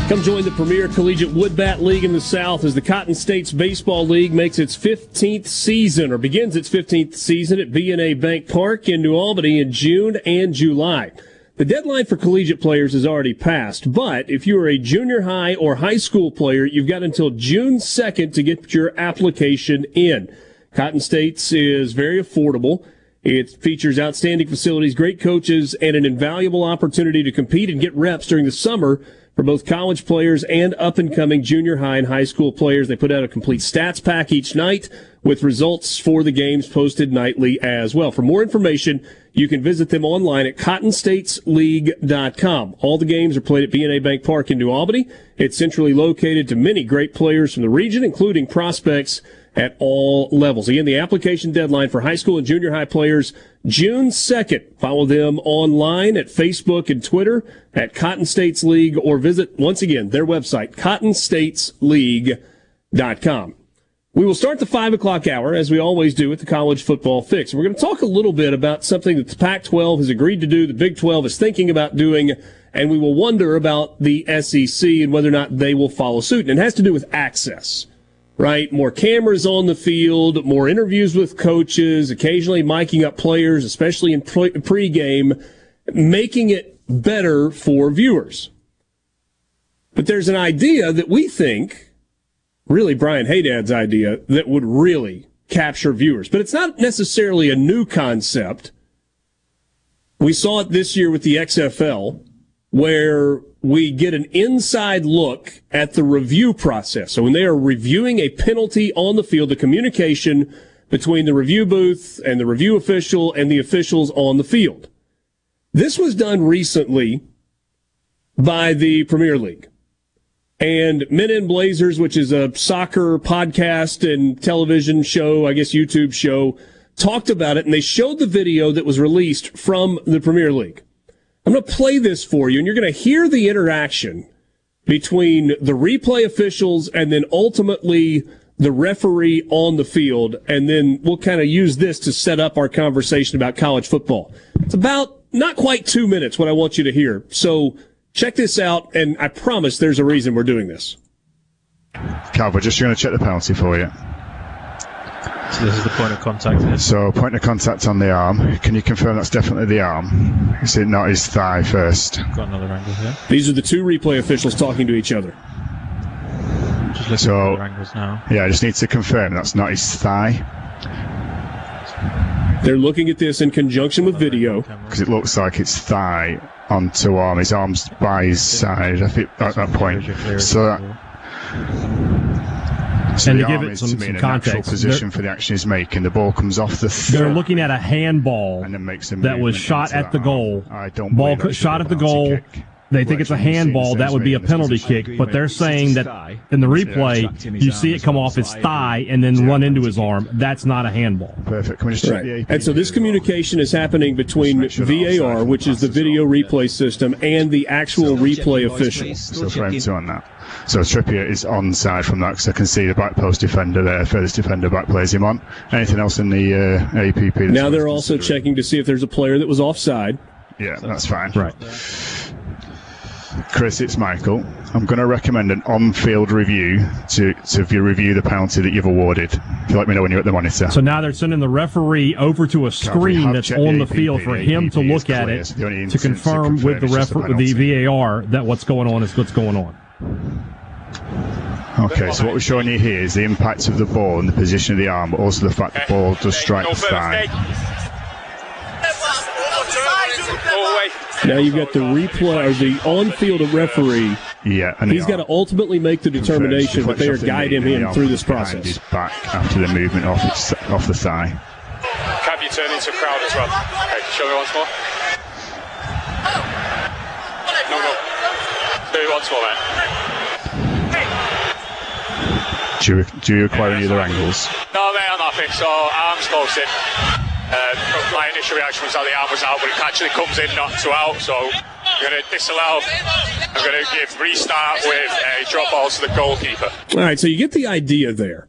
Come join the premier collegiate woodbat league in the South as the Cotton States Baseball League makes its 15th season or begins its 15th season at BNA Bank Park in New Albany in June and July. The deadline for collegiate players has already passed, but if you are a junior high or high school player, you've got until June 2nd to get your application in. Cotton States is very affordable. It features outstanding facilities, great coaches, and an invaluable opportunity to compete and get reps during the summer for both college players and up and coming junior high and high school players. They put out a complete stats pack each night with results for the games posted nightly as well. For more information, you can visit them online at cottonstatesleague.com. All the games are played at BNA Bank Park in New Albany. It's centrally located to many great players from the region, including prospects at all levels. Again, the application deadline for high school and junior high players, June 2nd. Follow them online at Facebook and Twitter at Cotton States League or visit, once again, their website, cottonstatesleague.com. We will start the five o'clock hour as we always do with the college football fix. We're going to talk a little bit about something that the Pac-12 has agreed to do, the Big 12 is thinking about doing, and we will wonder about the SEC and whether or not they will follow suit. And it has to do with access, right? More cameras on the field, more interviews with coaches, occasionally miking up players, especially in pre- pregame, making it better for viewers. But there's an idea that we think really Brian Hadad's idea that would really capture viewers. But it's not necessarily a new concept. We saw it this year with the XFL, where we get an inside look at the review process. So when they are reviewing a penalty on the field, the communication between the review booth and the review official and the officials on the field. This was done recently by the Premier League and Men in Blazers, which is a soccer podcast and television show, I guess YouTube show, talked about it and they showed the video that was released from the Premier League. I'm going to play this for you and you're going to hear the interaction between the replay officials and then ultimately the referee on the field. And then we'll kind of use this to set up our conversation about college football. It's about not quite two minutes what I want you to hear. So check this out, and I promise there's a reason we're doing this. Cal, we're just going to check the penalty for you. So this is the point of contact here. So point of contact on the arm. Can you confirm that's definitely the arm? Is it not his thigh first? Got another angle here. These are the two replay officials talking to each other. Just looking So- at other angles now. Yeah, I just need to confirm that's not his thigh They're looking at this in conjunction with video. because it looks like it's thigh onto arm. His arm's by his side. I think at that point. So that. So And the to give arm it is some- to me some context, position they're- for the action he's making. The ball comes off the. They're thigh looking at a handball and then makes a that was shot at the that goal. arm. I don't Ball believe co- that should shot at the goal. kick. They think it's a handball, that would be a penalty kick. But they're saying that in the replay, you see it come off his thigh and then run into his arm. That's not a handball. Perfect. Can we just check Right. the AP? And so this communication is happening between VAR, which is the video replay system, and the actual replay official. So frame two on that. So Trippier is onside from that because I can see the back post defender there. Furthest defender back plays him on. Anything else in the uh, APP? Now they're also checking to see if there's a player that was offside. Yeah, that's fine. Right. Chris, it's Michael. I'm going to recommend an on-field review to to view, review the penalty that you've awarded. If you let me know when you're at the monitor. So now they're sending the referee over to a screen that's on the the field APP. for The him to APP is look at it so the only to instance to confirm with the confirm is refer- the penalty. VAR that what's going on is what's going on. Okay, so what we're showing you here is the impact of the ball and the position of the arm, but also the fact the ball does strike the thigh. Now you've got the replay or the on-field referee. Yeah, and He's the got to ultimately make the determination, but they are guiding him through this process. His back after the movement off, its, off the thigh. Can you turn into a crowd as well? Okay, show me once more. No, no. Do it once more, mate. Do you, do you require any other angles? No, mate, I'm happy. So, arms close in. Um, my initial reaction was that the arm was out, but it actually comes in, not two out. So, I'm going to disallow. I'm going to give restart with a drop ball to the goalkeeper. All right, so you get the idea there.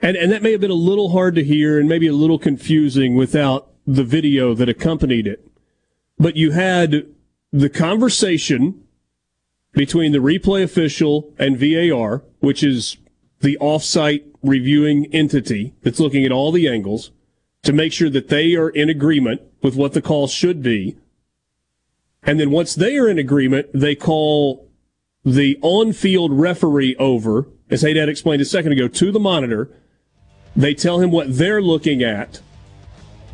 And and that may have been a little hard to hear and maybe a little confusing without the video that accompanied it. But you had the conversation between the replay official and VAR, which is the offsite reviewing entity that's looking at all the angles to make sure that they are in agreement with what the call should be. And then once they are in agreement, they call the on-field referee over, as Hadad explained a second ago, to the monitor. They tell him what they're looking at.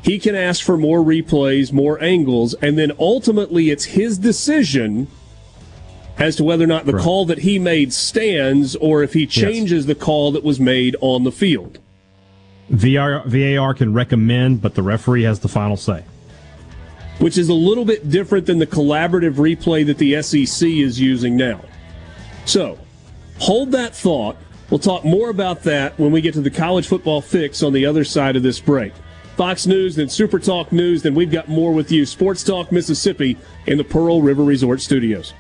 He can ask for more replays, more angles, and then ultimately it's his decision as to whether or not the call that he made stands or if he changes the call that was made on the field. VAR, VAR can recommend, but the referee has the final say. which is a little bit different than the collaborative replay that the SEC is using now. So, hold that thought. We'll talk more about that when we get to the college football fix on the other side of this break. Fox News, then Super Talk News, then we've got more with you. Sports Talk Mississippi in the Pearl River Resort Studios.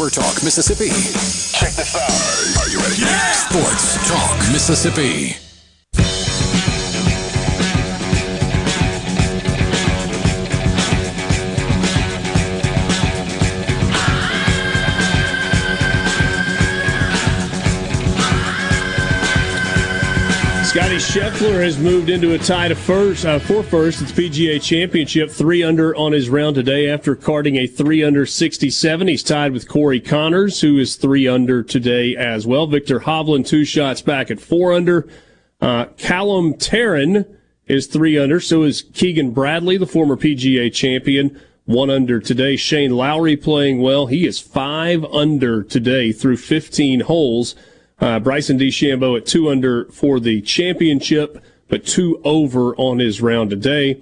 Super Talk Mississippi. Check this out. Are you ready? Sports Talk Mississippi. Scotty Scheffler has moved into a tie to first uh, for first. It's PGA Championship, three under on his round today after carding a three under 67. He's tied with Corey Conners, who is three under today as well. Viktor Hovland two shots back at four under. Uh, Callum Tarren is three under. So is Keegan Bradley, the former PGA champion, one under today. Shane Lowry playing well. He is five under today through 15 holes. Uh, Bryson DeChambeau at two under for the championship, but two over on his round today.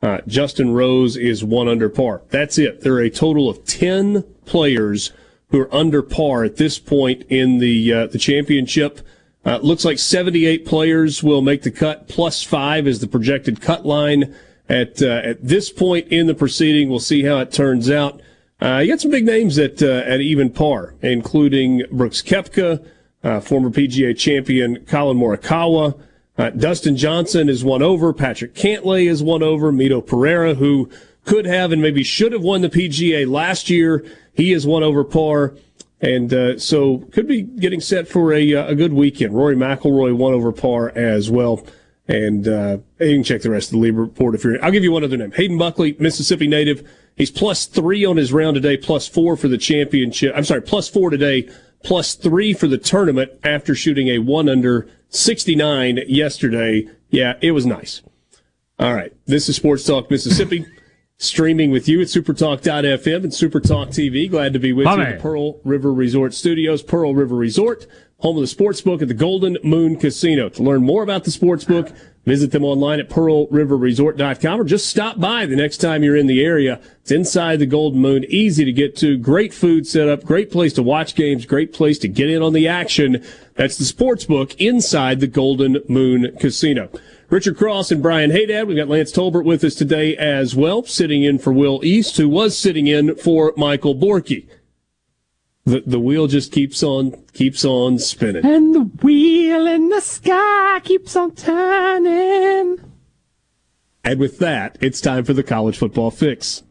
Uh, Justin Rose is one under par. That's it. There are a total of 10 players who are under par at this point in the, uh, the championship. Uh, looks like 78 players will make the cut. Plus five is the projected cut line at, uh, at this point in the proceeding. We'll see how it turns out. Uh, you got some big names at, uh, at even par, including Brooks Koepka, uh, former PGA champion Collin Morikawa. Uh, Dustin Johnson is one over. Patrick Cantlay is one over. Mito Pereira, who could have and maybe should have won the PGA last year, he is one over par. And uh, so could be getting set for a, uh, a good weekend. Rory McIlroy one over par as well. And uh, you can check the rest of the leader report if you're. I'll give you one other name. Hayden Buckley, Mississippi native. He's plus three on his round today, plus four for the championship. I'm sorry, plus four today, plus three for the tournament after shooting a one under 69 yesterday. Yeah, it was nice. All right. This is Sports Talk Mississippi. Streaming with you at supertalk.fm and supertalk TV. Glad to be with My you at the Pearl River Resort Studios. Pearl River Resort, home of the sports book at the Golden Moon Casino. To learn more about the sportsbook, visit them online at pearlriverresort.com or just stop by the next time you're in the area. It's inside the Golden Moon, easy to get to, great food setup, great place to watch games, great place to get in on the action. That's the sportsbook inside the Golden Moon Casino. Richard Cross and Brian Hadad. We've got Lance Tolbert with us today as well, sitting in for Will East, who was sitting in for Michael Borky. The the wheel just keeps on keeps on spinning. And the wheel in the sky keeps on turning. And with that, it's time for the college football fix.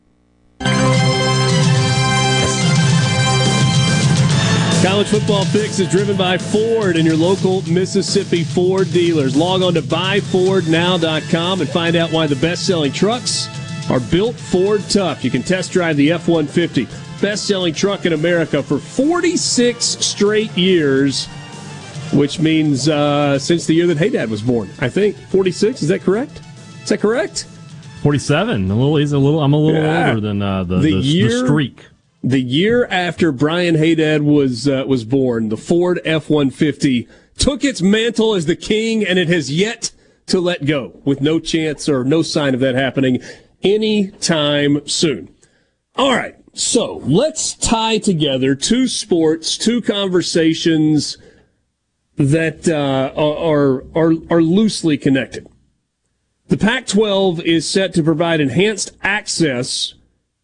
College Football Fix is driven by Ford and your local Mississippi Ford dealers. Log on to buyfordnow.com and find out why the best selling trucks are built Ford tough. You can test drive the F 150, best selling truck in America for 46 straight years, which means uh, since the year that Hadad was born. I think 46. Is that correct? Is that correct? 47. A little. He's a little. I'm a little Yeah. older than uh, the, The the, the streak. The year after Brian Hadad was uh, was born, the Ford F one fifty took its mantle as the king, and it has yet to let go, with no chance or no sign of that happening anytime soon. All right, so let's tie together two sports, two conversations that uh, are, are are loosely connected. The Pac 12 is set to provide enhanced access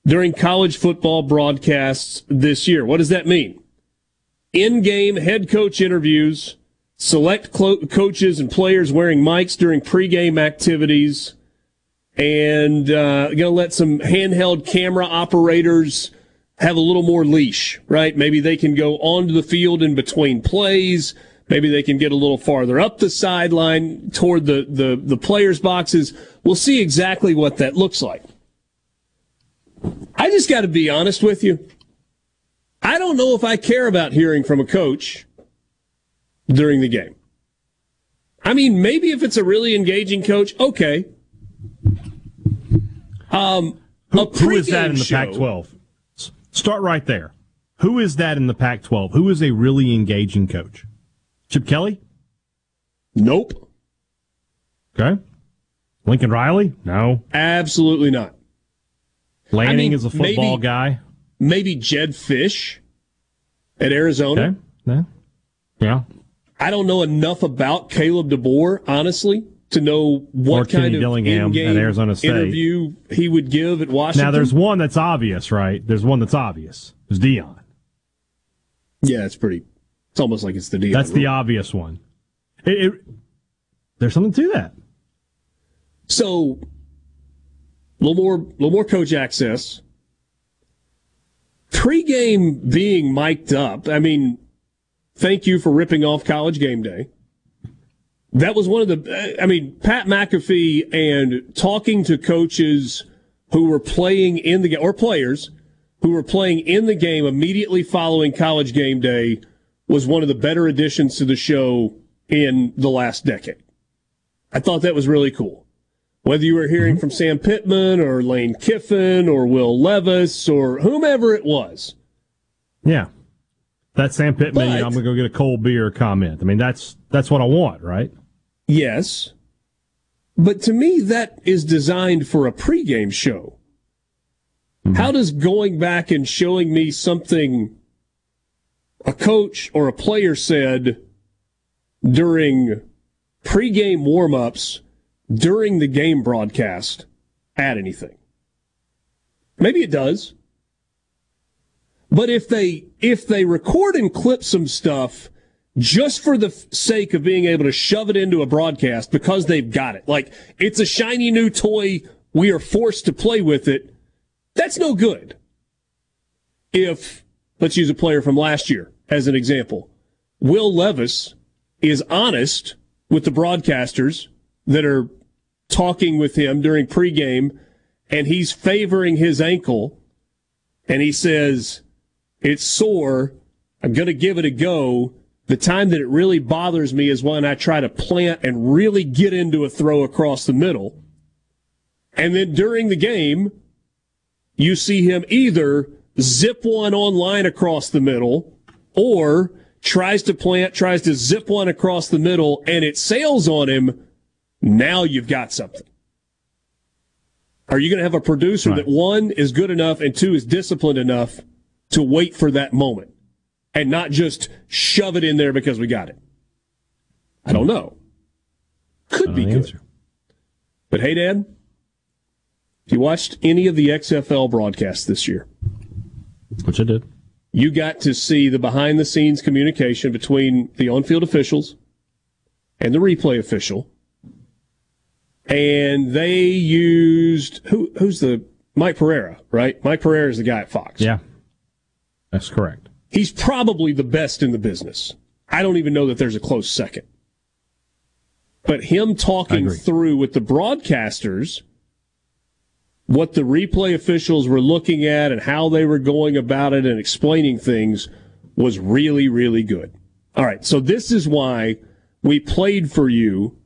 during college football broadcasts this year. What does that mean? In game head coach interviews, select clo- coaches and players wearing mics during pregame activities, and uh, going to let some handheld camera operators have a little more leash, right? Maybe they can go onto the field in between plays. Maybe they can get a little farther up the sideline toward the, the, the players' boxes. We'll see exactly what that looks like. I just got to be honest with you. I don't know if I care about hearing from a coach during the game. I mean, maybe if it's a really engaging coach, okay. Um, Who, who is that in the show- Pac-12? Start right there. Who is that in the Pac-12? Who is a really engaging coach? Chip Kelly? Nope. Okay. Lincoln Riley? No. Absolutely not. Lanning I mean, is a football maybe- guy. Maybe Jedd Fisch at Arizona. Okay. Yeah. Yeah. I don't know enough about Kalen DeBoer, honestly, to know what Or Kenny kind of Dillingham in-game at Arizona State. interview he would give at Washington. Now there's one that's obvious, right? There's one that's obvious. There's Deion. yeah, it's pretty. It's almost like it's the deal. That's the obvious one. It, it, there's something to that. So, a little more, a little more coach access. Pre-game being mic'd up. I mean, thank you for ripping off College Game Day. That was one of the. I mean, Pat McAfee and talking to coaches who were playing in the game or players who were playing in the game immediately following College Game Day was one of the better additions to the show in the last decade. I thought that was really cool. Whether you were hearing mm-hmm. from Sam Pittman or Lane Kiffin or Will Levis or whomever it was. Yeah. That Sam Pittman, you know, I'm going to go get a cold beer comment. I mean, that's that's what I want, right? Yes. But to me, that is designed for a pregame show. Mm-hmm. How does going back and showing me something a coach or a player said during pregame warm-ups during the game broadcast add anything? Maybe it does. But if they if they record and clip some stuff just for the sake of being able to shove it into a broadcast because they've got it, like it's a shiny new toy, we are forced to play with it. That's no good. If let's use a player from last year as an example, Will Levis is honest with the broadcasters that are talking with him during pregame, and he's favoring his ankle, and he says it's sore I'm going to give it a go. The time that it really bothers me is when I try to plant and really get into a throw across the middle. And then during the game, you see him either zip one online across the middle or tries to plant, tries to zip one across the middle, and it sails on him. Now you've got something. Are you going to have a producer that one is good enough and two is disciplined enough to wait for that moment and not just shove it in there because we got it? I don't know. Could be good. But hey, Dad, if you watched any of the XFL broadcasts this year, which I did, you got to see the behind the scenes communication between the on field officials and the replay official. And they used who who's the Mike Pereira, right? Mike Pereira is the guy at Fox. Yeah. That's correct. He's probably the best in the business. I don't even know that there's a close second. But him talking through with the broadcasters what the replay officials were looking at and how they were going about it and explaining things was really, really good. All right, so this is why we played for you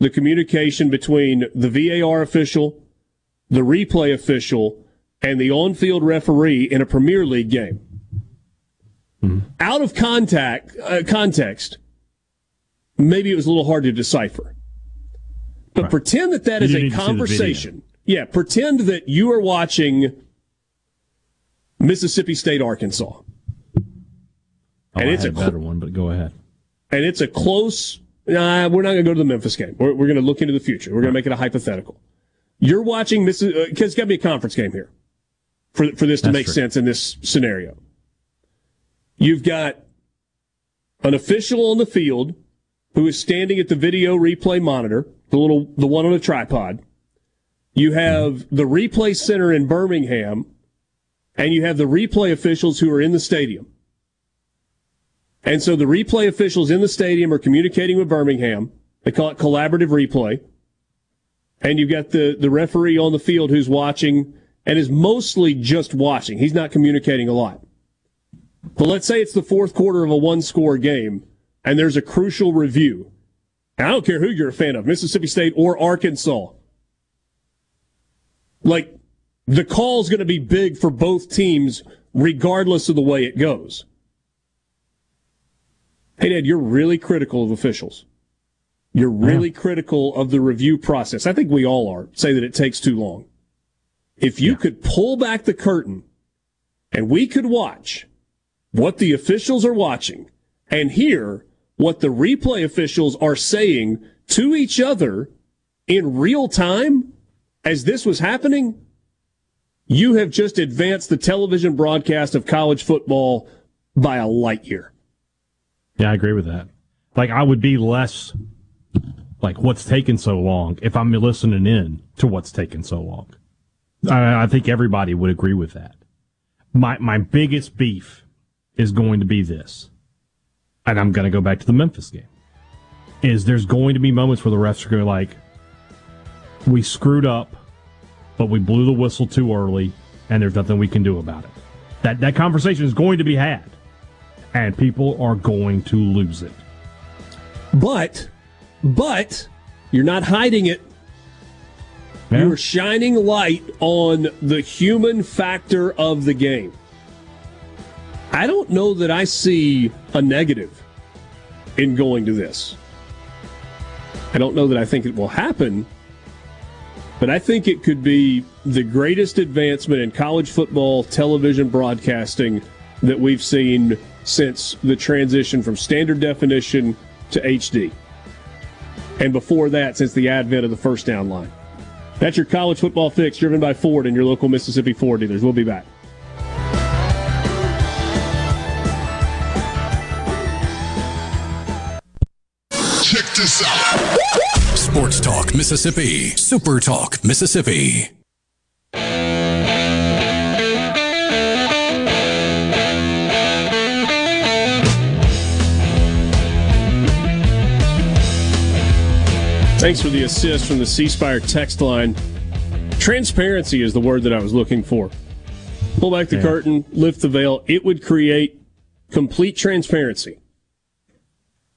the communication between the VAR official, the replay official, and the on field referee in a Premier League game. Out of contact, uh, context, maybe it was a little hard to decipher. But pretend that that You is a need to see the video. conversation. Yeah, pretend that you are watching Mississippi State, Arkansas. Oh, and I it's a better one, but go ahead. and it's a close. Nah, we're not going to go to the Memphis game. We're, we're going to look into the future. We're going to make it a hypothetical. You're watching Missis because it's got to be a conference game here for for this to That's make true. sense in this scenario. You've got an official on the field who is standing at the video replay monitor, the little the one on a tripod. You have the replay center in Birmingham, and you have the replay officials who are in the stadium. And so the replay officials in the stadium are communicating with Birmingham. They call it collaborative replay. And you've got the, the referee on the field who's watching and is mostly just watching. He's not communicating a lot. But let's say it's the fourth quarter of a one score game and there's a crucial review. And I don't care who you're a fan of, Mississippi State or Arkansas. Like, the call's going to be big for both teams, regardless of the way it goes. Hey, Dad, you're really critical of officials. You're really critical of the review process. I think we all are. Say that it takes too long. If you could pull back the curtain and we could watch what the officials are watching and hear what the replay officials are saying to each other in real time as this was happening, you have just advanced the television broadcast of college football by a light year. Yeah, I agree with that. Like, I would be less like what's taking so long if I'm listening in to what's taking so long. I, I think everybody would agree with that. My my biggest beef is going to be this, and I'm going to go back to the Memphis game. Is there's going to be moments where the refs are going to be like, we screwed up, but we blew the whistle too early, and there's nothing we can do about it. That that conversation is going to be had, and people are going to lose it. But, but you're not hiding it. You're shining light on the human factor of the game. I don't know that I see a negative in going to this. I don't know that I think it will happen, but I think it could be the greatest advancement in college football television broadcasting that we've seen since the transition from standard definition to HD. And before that, since the advent of the first down line. That's your college football fix driven by Ford and your local Mississippi Ford dealers. We'll be back. Talk Mississippi. Super Talk Mississippi. Thanks for the assist from the C Spire text line. Transparency is the word that I was looking for. Pull back the Yeah. curtain, lift the veil. It would create complete transparency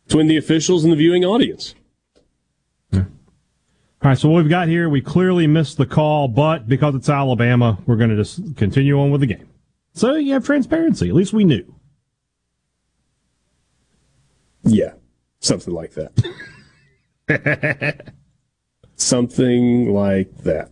between the officials and the viewing audience. All right, so what we've got here, we clearly missed the call, but because it's Alabama, we're going to just continue on with the game. So you have transparency. At least we knew. Yeah, something like that. something like that.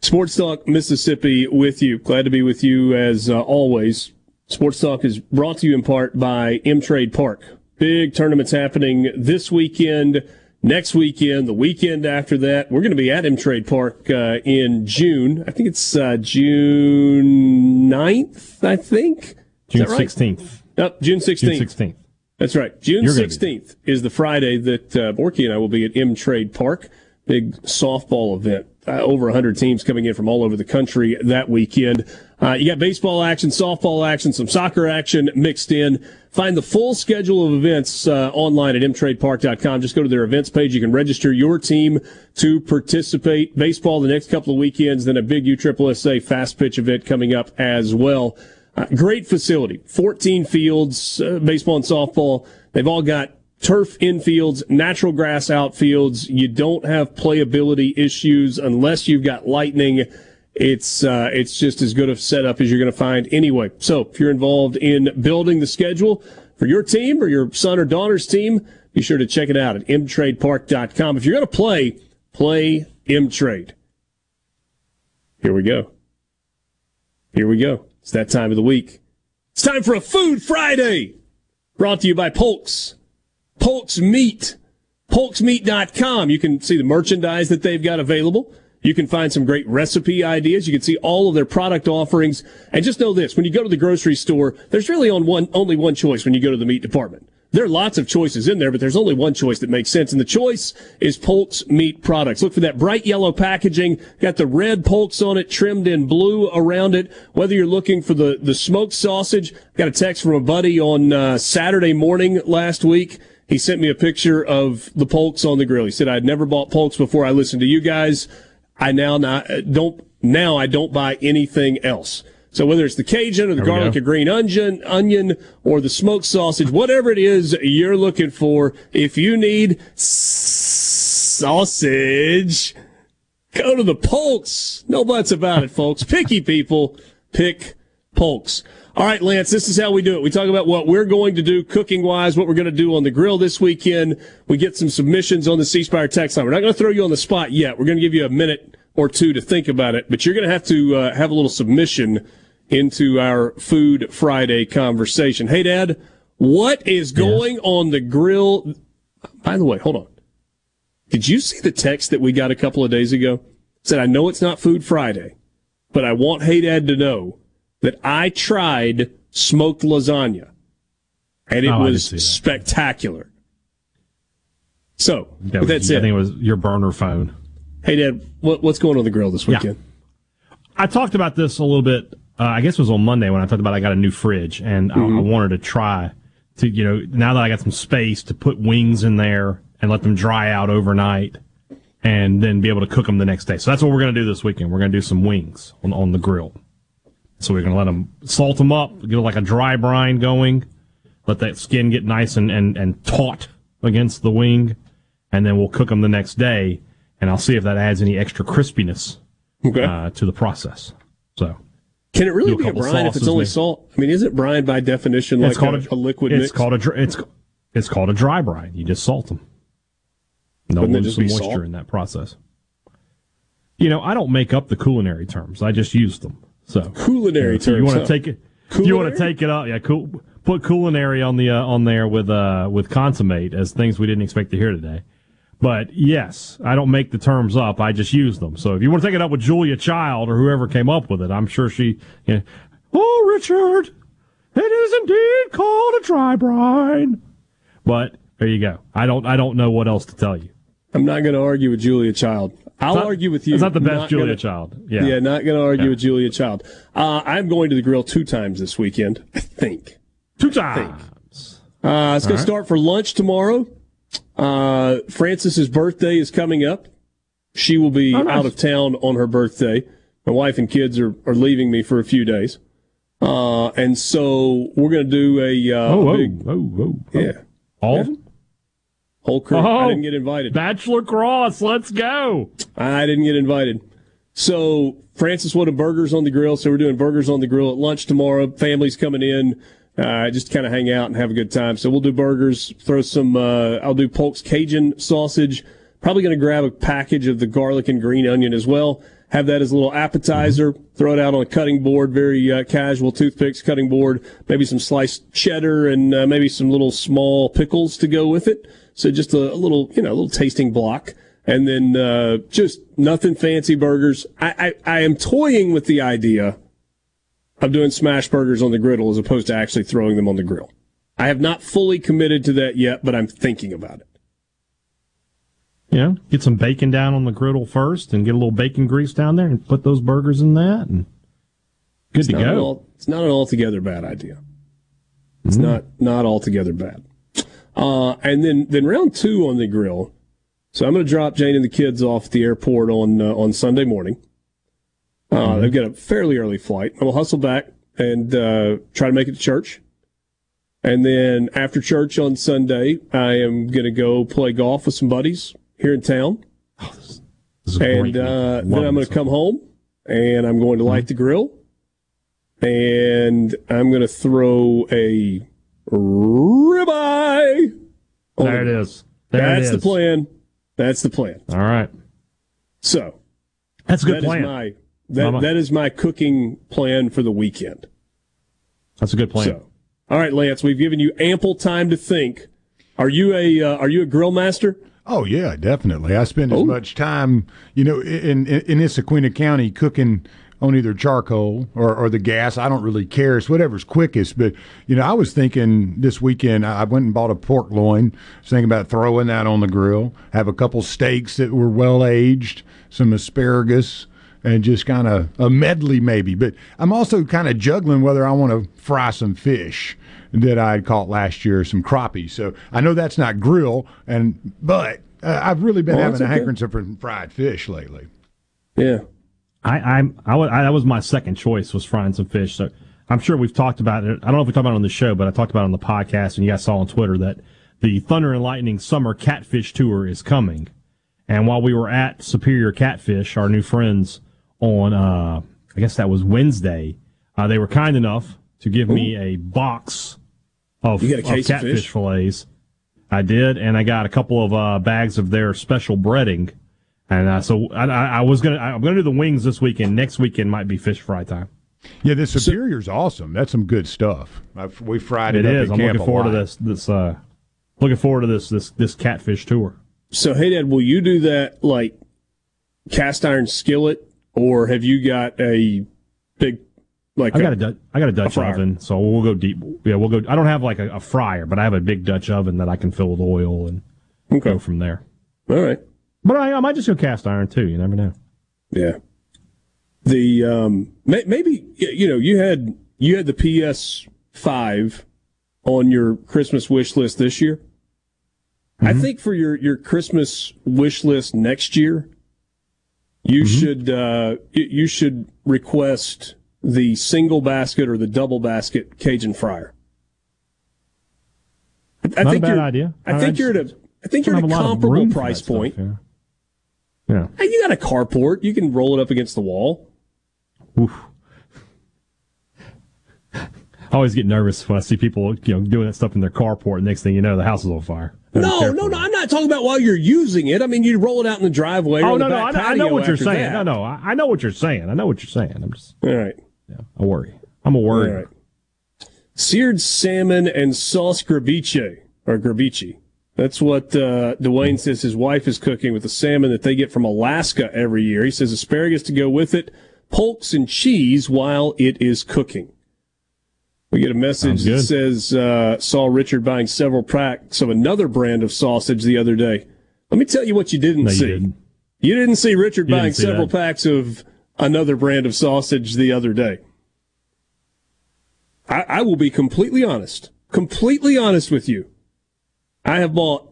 Sports Talk Mississippi with you. Glad to be with you as uh, always. Sports Talk is brought to you in part by M Trade Park. Big tournaments happening this weekend, next weekend, the weekend after that. We're going to be at M Trade Park uh, in June. I think it's uh, June 9th, I think. June right? 16th. Yep, June 16th. June 16th. That's right. June You're 16th is the Friday that uh, Borky and I will be at M Trade Park. Big softball event. Uh, over 100 teams coming in from all over the country that weekend. Uh, you got baseball action, softball action, some soccer action mixed in. Find the full schedule of events uh, online at mtradepark.com. Just go to their events page. You can register your team to participate. Baseball the next couple of weekends, then a big USSSA fast pitch event coming up as well. Uh, great facility, 14 fields, uh, baseball and softball. They've all got turf infields, natural grass outfields. You don't have playability issues unless you've got lightning. It's uh, it's just as good a setup as you're going to find anyway. So if you're involved in building the schedule for your team or your son or daughter's team, be sure to check it out at mtradepark.com. If you're going to play, play mtrade. Here we go. Here we go. It's that time of the week. It's time for a Food Friday. Brought to you by Polks. Polk's Meat. Polksmeat.com. You can see the merchandise that they've got available. You can find some great recipe ideas. You can see all of their product offerings. And just know this, when you go to the grocery store, there's really on one, only one choice when you go to the meat department. There are lots of choices in there, but there's only one choice that makes sense. And the choice is Polk's meat products. Look for that bright yellow packaging. Got the red Polk's on it, trimmed in blue around it. Whether you're looking for the, the smoked sausage, got a text from a buddy on uh, Saturday morning last week. He sent me a picture of the Polks on the grill. He said, I'd never bought Polks before I listened to you guys. I now not, uh, don't, now I don't buy anything else. So whether it's the Cajun or the garlic and green onion, onion or the smoked sausage, whatever it is you're looking for, if you need sausage, go to the Polks. No buts about it, folks. Picky people pick Polks. All right, Lance, this is how we do it. We talk about what we're going to do cooking wise, what we're going to do on the grill this weekend. We get some submissions on the C Spire text line. We're not going to throw you on the spot yet. We're going to give you a minute or two to think about it, but you're going to have to uh, have a little submission into our Food Friday conversation. Hey, Dad, what is going on the grill? By the way, hold on. Did you see the text that we got a couple of days ago? Said, I know it's not Food Friday, but I want Hey Dad to know that I tried smoked lasagna and it Oh, was that. spectacular. So, That with was, that I think it was your burner phone. hey Dad, what, what's going on the grill this Yeah. weekend? I talked about this a little bit. Uh, I guess it was on Monday when I talked about I got a new fridge and I, I wanted to try to, you know, now that I got some space to put wings in there and let them dry out overnight and then be able to cook them the next day. So that's what we're going to do this weekend. We're going to do some wings on, on the grill. So we're going to let them salt them up, get like a dry brine going, let that skin get nice and, and, and taut against the wing, and then we'll cook them the next day. And I'll see if that adds any extra crispiness Okay. uh, to the process. So Can it really a be a brine if it's only maybe. salt? I mean, isn't brine by definition like it's called a, a liquid It's mix? called a it's it's called a dry brine. You just salt them. They'll Wouldn't lose some moisture salt? in that process. You know, I don't make up the culinary terms. I just use them. So Culinary so You terms, want to take it? You want to take it up? Yeah, cool. Put culinary on the uh, on there with uh with consummate as things we didn't expect to hear today. But yes, I don't make the terms up. I just use them. So if you want to take it up with Julia Child or whoever came up with it, I'm sure she. You know, oh, Richard, it is indeed called a dry brine. But there you go. I don't. I don't know what else to tell you. I'm not going to argue with Julia Child. I'll not- argue with you. it's not the best Julia gonna- Child. Yeah. Yeah, not going to argue Yeah. with Julia Child. Uh, I'm going to the grill two times this weekend, I think. Two times. Uh, it's going right. to start for lunch tomorrow. Uh, Francis's birthday is coming up. She will be Oh, nice. out of town on her birthday. My wife and kids are, are leaving me for a few days. Uh, and so we're going to do a uh, oh, oh, big, oh, oh, oh, yeah, all yeah. Whole crew. Oh, I didn't get invited. Bachelor Cross, let's go. I didn't get invited. So Francis wanted burgers on the grill, so we're doing burgers on the grill at lunch tomorrow. Family's coming in, uh, just kind of hang out and have a good time. So we'll do burgers. Throw some. Uh, I'll do Polk's Cajun sausage. Probably going to grab a package of the garlic and green onion as well. Have that as a little appetizer. Throw it out on a cutting board, very uh, casual toothpicks cutting board. Maybe some sliced cheddar and uh, maybe some little small pickles to go with it. So just a, a little, you know, a little tasting block. And then uh, just nothing fancy burgers. I, I, I am toying with the idea of doing smash burgers on the griddle as opposed to actually throwing them on the grill. I have not fully committed to that yet, but I'm thinking about it. Yeah, get some bacon down on the griddle first, and get a little bacon grease down there, and put those burgers in that, and good It's to go. all- it's not an altogether bad idea. It's Mm. not not altogether bad. Uh, and then then round two on the grill. So I'm going to drop Jane and the kids off at the airport on uh, on Sunday morning. Uh, Mm-hmm. They've got a fairly early flight. I will hustle back and uh, try to make it to church. And then after church on Sunday, I am going to go play golf with some buddies here in town. This is a great and uh, then I'm going this to come home and I'm going to light the grill and I'm going to throw a ribeye. on There it is. There it That's the plan. That's the plan. All right, So that's a good that is plan. my that, Mama. that is my cooking plan for the weekend. That's a good plan. So, all right, Lance, we've given you ample time to think. Are you a uh, are you a grill master? Oh yeah, definitely. I spend as Oh. much time, you know, in in, in Issaquena County cooking on either charcoal or, or the gas. I don't really care. It's whatever's quickest. But you know, I was thinking this weekend. I went and bought a pork loin. I was thinking about throwing that on the grill. Have a couple steaks that were well aged, some asparagus, and just kind of a medley maybe. But I'm also kind of juggling whether I want to fry some fish that I had caught last year, some crappie. So I know that's not grill, and but uh, I've really been Oh, having a hankering for fried fish lately. Yeah. I, I'm, I, wa- that was my second choice was frying some fish. So I'm sure we've talked about it. I don't know if we talked about it on the show, but I talked about it on the podcast, and you guys saw on Twitter that the Thunder and Lightning Summer Catfish Tour is coming. And while we were at Superior Catfish, our new friends on, uh, I guess that was Wednesday, uh, they were kind enough to give me a box of, a of case of catfish fish? fillets. I did, and I got a couple of uh, bags of their special breading. And uh, so I, I, I was gonna, I'm gonna do the wings this weekend. Next weekend might be fish fry time. Yeah, the Superior's awesome. That's some good stuff. I've, we fried it, It up I'm camp looking forward to this. This, uh, looking forward to this, this, this catfish tour. So hey, Dad, will you do that like cast iron skillet, or have you got a big like I got a, got a Dutch fryer. oven, so we'll go deep. Yeah, we'll go. I don't have like a, a fryer, but I have a big Dutch oven that I can fill with oil and Okay. go from there. All right. But I, I might just go cast iron too. You never know. Yeah. The um may, maybe you know you had you had the PS5 on your Christmas wish list this year. I think for your your Christmas wish list next year, you should uh you, should request the single basket or the double basket Cajun fryer. I, I Not a think bad you're, idea. I I think just you're at a I think you're at a have a lot of comparable price stuff, point. yeah. Yeah. Hey, you got a carport. You can roll it up against the wall. Oof. I always get nervous when I see people, you know, doing that stuff in their carport. Next thing you know, the house is on fire. No, no, no. I'm not talking about while you're using it. I mean, you roll it out in the driveway. Oh no, no, I, I know what you're saying. that. No, no, I, know what you're saying. I know what you're saying. I'm just, All right. yeah, I worry. I'm a worry. All right. Seared salmon and sauce graviche or graviche. That's what uh, Dwayne says his wife is cooking with the salmon that they get from Alaska every year. He says asparagus to go with it, polks and cheese while it is cooking. We get a message that says uh, saw Richard buying several packs of another brand of sausage the other day. Let me tell you what you didn't No, you see. didn't. You didn't see Richard You buying see several that. packs of another brand of sausage the other day. I, I will be completely honest, completely honest with you. I have bought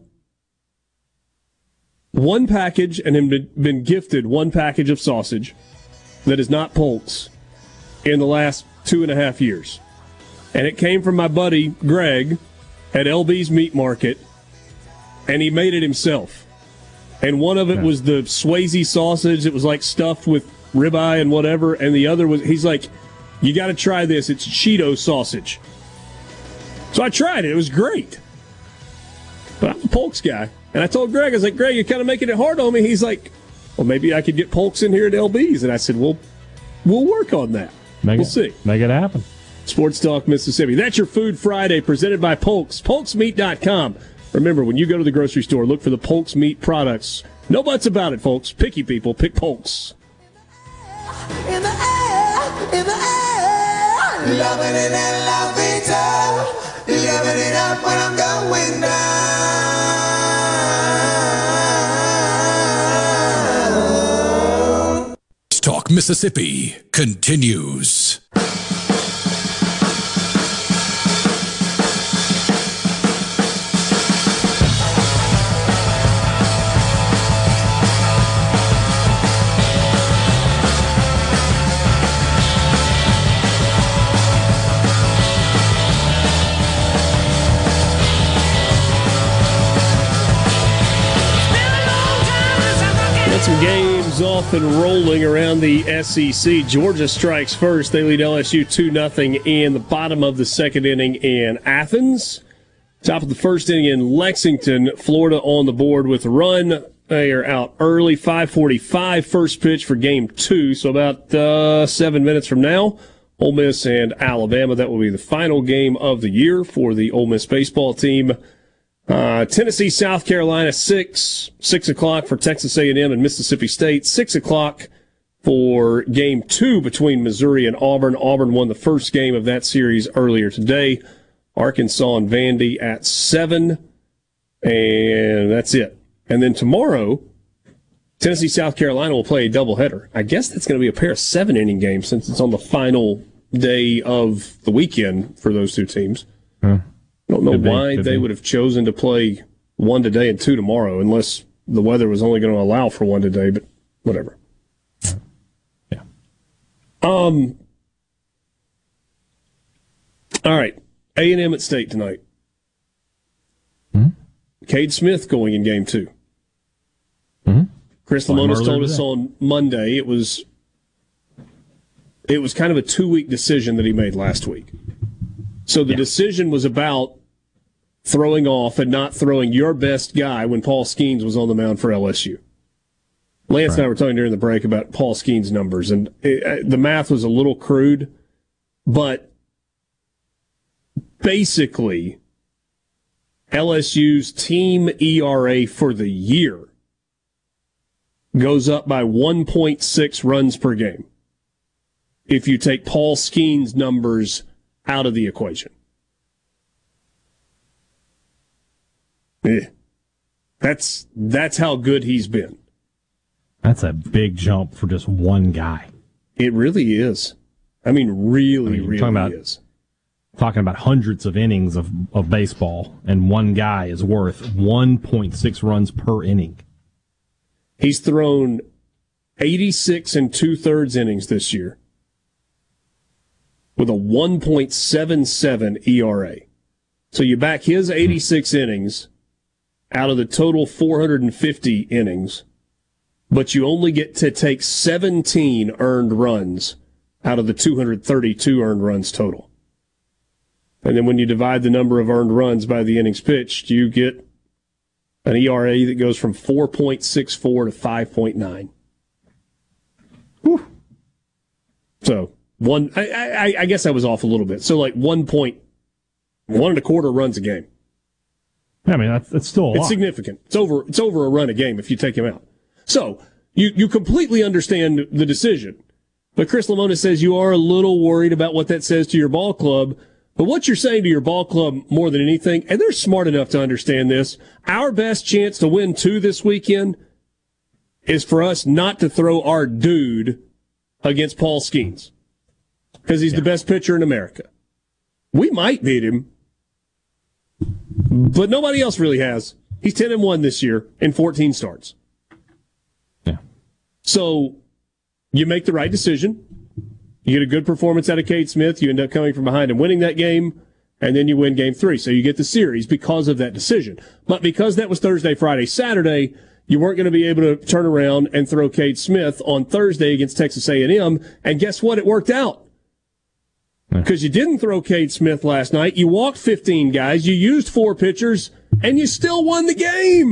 one package and have been, gifted one package of sausage that is not Polk's in the last two and a half years. And it came from my buddy Greg at LB's Meat Market, and he made it himself. And one of it was the Swayze sausage. It was like stuffed with ribeye and whatever. And the other was, he's like, you got to try this. It's Cheeto sausage. So I tried it. It was great. But I'm a Polks guy. And I told Greg, I was like, Greg, you're kind of making it hard on me. He's like, well, maybe I could get Polks in here at LB's. And I said, well, we'll work on that. Make we'll it, see. Make it happen. Sports Talk Mississippi. That's your Food Friday presented by Polks. PolksMeat.com. Remember, when you go to the grocery store, look for the Polks Meat products. No buts about it, folks. Picky people, pick Polks. In the air, in the air, loving it and loving it, living it up when I'm going down. Talk Mississippi continues. Got some games off and rolling around the SEC. Georgia strikes first. They lead LSU 2 0 in the bottom of the second inning in Athens. Top of the first inning in Lexington, Florida on the board with a run. They are out early, 545 first pitch for game two. So about uh, seven minutes from now, Ole Miss and Alabama. That will be the final game of the year for the Ole Miss baseball team. Uh, Tennessee, South Carolina, six six o'clock for Texas A&M and Mississippi State. Six o'clock for game two between Missouri and Auburn. Auburn won the first game of that series earlier today. Arkansas and Vandy at seven, and that's it. And then tomorrow, Tennessee, South Carolina will play a doubleheader. I guess that's going to be a pair of seven inning games since it's on the final day of the weekend for those two teams. I don't know Could why could they be. would have chosen to play one today and two tomorrow, unless the weather was only going to allow for one today. But whatever. Yeah. Um. All right, A and M at State tonight. Hmm? Cade Smith going in game 2 Hmm? Chris Saw Lemonis told us on Monday it was it was kind of a two week decision that he made last week. So the decision was about throwing off and not throwing your best guy when Paul Skenes was on the mound for LSU. Lance and I were talking during the break about Paul Skenes' numbers, and it, uh, the math was a little crude, but basically, LSU's team ERA for the year goes up by 1.6 runs per game if you take Paul Skenes' numbers out of the equation. Eh. That's that's how good he's been. That's a big jump for just one guy. It really is. I mean, really, I mean, really talking about- is. Talking about hundreds of innings of, of baseball, and one guy is worth 1.6 runs per inning. He's thrown 86 and two thirds innings this year with a 1.77 ERA. So you back his 86 innings out of the total 450 innings, but you only get to take 17 earned runs out of the 232 earned runs total. And then when you divide the number of earned runs by the innings pitched, you get an ERA that goes from 4.64 to 5.9. Whew. So one, I, I, I guess I was off a little bit. So like one point, one and a quarter runs a game. I mean, that's, that's still a It's significant. It's over. It's over a run a game if you take him out. So you you completely understand the decision, but Chris Lemonis says you are a little worried about what that says to your ball club. But what you're saying to your ball club more than anything, and they're smart enough to understand this. Our best chance to win two this weekend is for us not to throw our dude against Paul Skenes because he's the best pitcher in America. We might beat him, but nobody else really has. He's 10 and 1 this year in 14 starts. Yeah. So you make the right decision. You get a good performance out of Cade Smith. You end up coming from behind and winning that game, and then you win game three. So you get the series because of that decision. But because that was Thursday, Friday, Saturday, you weren't going to be able to turn around and throw Cade Smith on Thursday against Texas A&M. And guess what? It worked out. Because you didn't throw Cade Smith last night. You walked 15 guys. You used four pitchers, and you still won the game.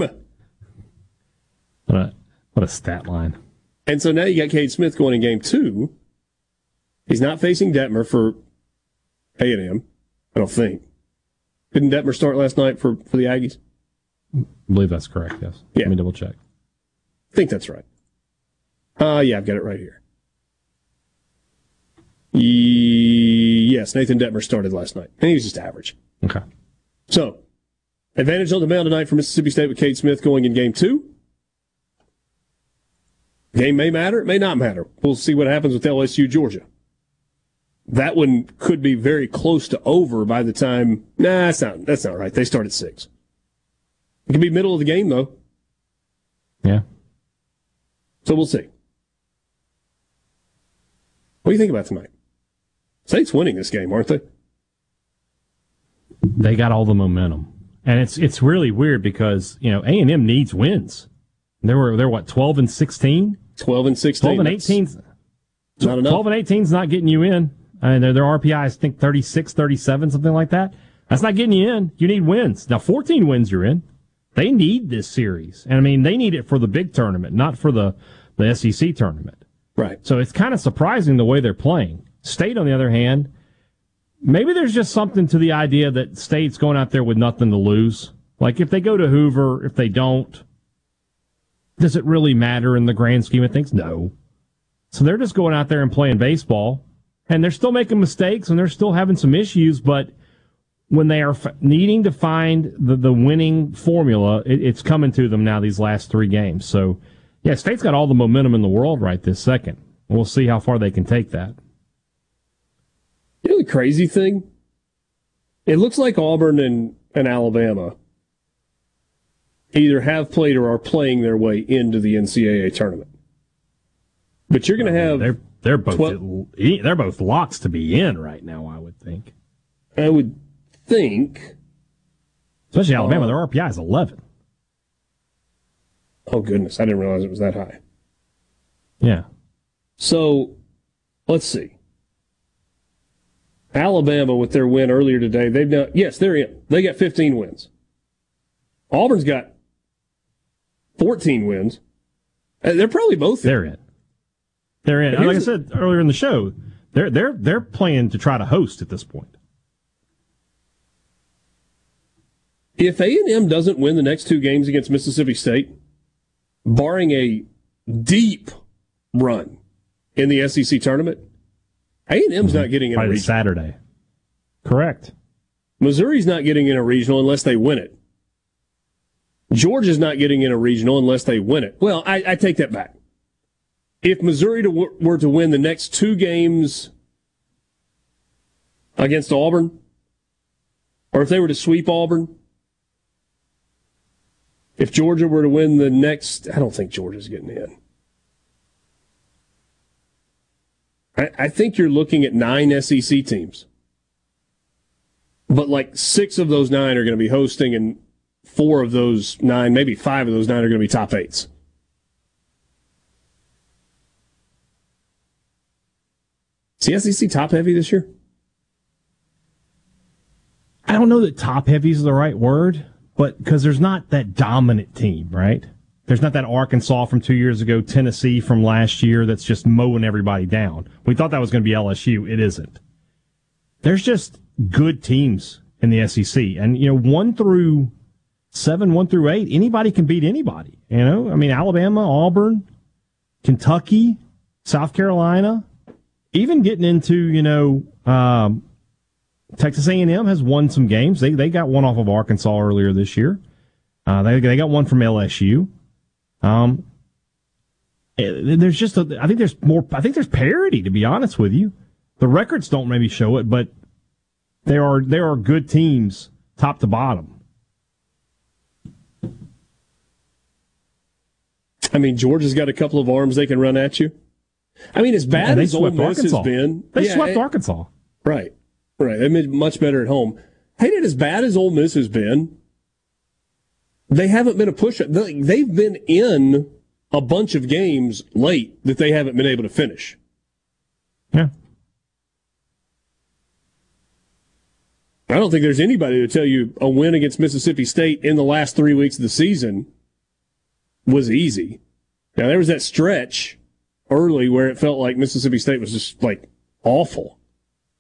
What a, what a stat line. And so now you got Cade Smith going in game two. He's not facing Dettmer for A&M, I don't think. Didn't Dettmer start last night for, for the Aggies? I believe that's correct, yes. Yeah. Let me double check. I think that's right. Uh, yeah, I've got it right here. Ye- Yes, Nathan Dettmer started last night, and he was just average. Okay. So, advantage on the mound tonight for Mississippi State with Cade Smith going in game two. Game may matter, it may not matter. We'll see what happens with LSU Georgia. That one could be very close to over by the time. Nah, that's not that's not right. They start at six. It could be middle of the game though. Yeah. So we'll see. What do you think about tonight? State's winning this game, aren't they? They got all the momentum. And it's it's really weird because, you know, A&M needs wins. They were they're what 12 and 16? 12 and 16. 12 and 18. Not enough. 12 and 18 is not getting you in. I mean, their, their RPI, I think 36, 37, something like that. That's not getting you in. You need wins. Now, 14 wins, you're in. They need this series. And I mean, they need it for the big tournament, not for the, the SEC tournament. Right. So it's kind of surprising the way they're playing. State, on the other hand, maybe there's just something to the idea that State's going out there with nothing to lose. Like if they go to Hoover, if they don't, does it really matter in the grand scheme of things? No. So they're just going out there and playing baseball, and they're still making mistakes and they're still having some issues. But when they are f- needing to find the, the winning formula, it, it's coming to them now these last three games. So, yeah, State's got all the momentum in the world right this second. We'll see how far they can take that. You know the crazy thing? It looks like Auburn and, and Alabama either have played or are playing their way into the NCAA tournament. But you're going to have They're they're both Twelve- they're both locks to be in right now. I would think, I would think. especially Alabama. Uh, Their RPI is eleven. Oh goodness, I didn't realize it was that high. Yeah. So, let's see. Alabama with their win earlier today, they've done yes, they're in. They got 15 wins. Auburn's got 14 wins. Uh, They're probably both in. They're in. They're in. Like I said earlier in the show, they're they're they're playing to try to host at this point. If A&M doesn't win the next two games against Mississippi State, barring a deep run in the SEC tournament, A&M's not getting in a regional. Saturday. Correct. Missouri's not getting in a regional unless they win it. Georgia's not getting in a regional unless they win it. Well, I, I take that back. If Missouri to, were to win the next two games against Auburn, or if they were to sweep Auburn, if Georgia were to win the next, I don't think Georgia's getting in. I, think you're looking at nine SEC teams. But like six of those nine are going to be hosting, and four of those nine, maybe five of those nine, are going to be top eights. Is the SEC top heavy this year? I don't know that top heavy is the right word, but because there's not that dominant team, right? There's not that Arkansas from two years ago, Tennessee from last year that's just mowing everybody down. We thought that was going to be LSU. It isn't. There's just good teams in the SEC. And, you know, one through seven, one through eight, anybody can beat anybody. You know, I mean, Alabama, Auburn, Kentucky, South Carolina, even getting into, you know, um, Texas A&M has won some games. They they got one off of Arkansas earlier this year. Uh, they they got one from LSU. Um, eh, there's just a, I think there's more. I think there's parity. To be honest with you, the records don't maybe show it, but there are there are good teams top to bottom. I mean, Georgia's got a couple of arms they can run at you. I mean, as bad as Ole Miss has been, They yeah, swept it- Arkansas. Right, right. They made much better at home. Hey, and as bad as Ole Miss has been, they haven't been a push. they- They've been in a bunch of games late that they haven't been able to finish. Yeah. I don't think there's anybody to tell you a win against Mississippi State in the last three weeks of the season was easy. Now there was that stretch early where it felt like Mississippi State was just like awful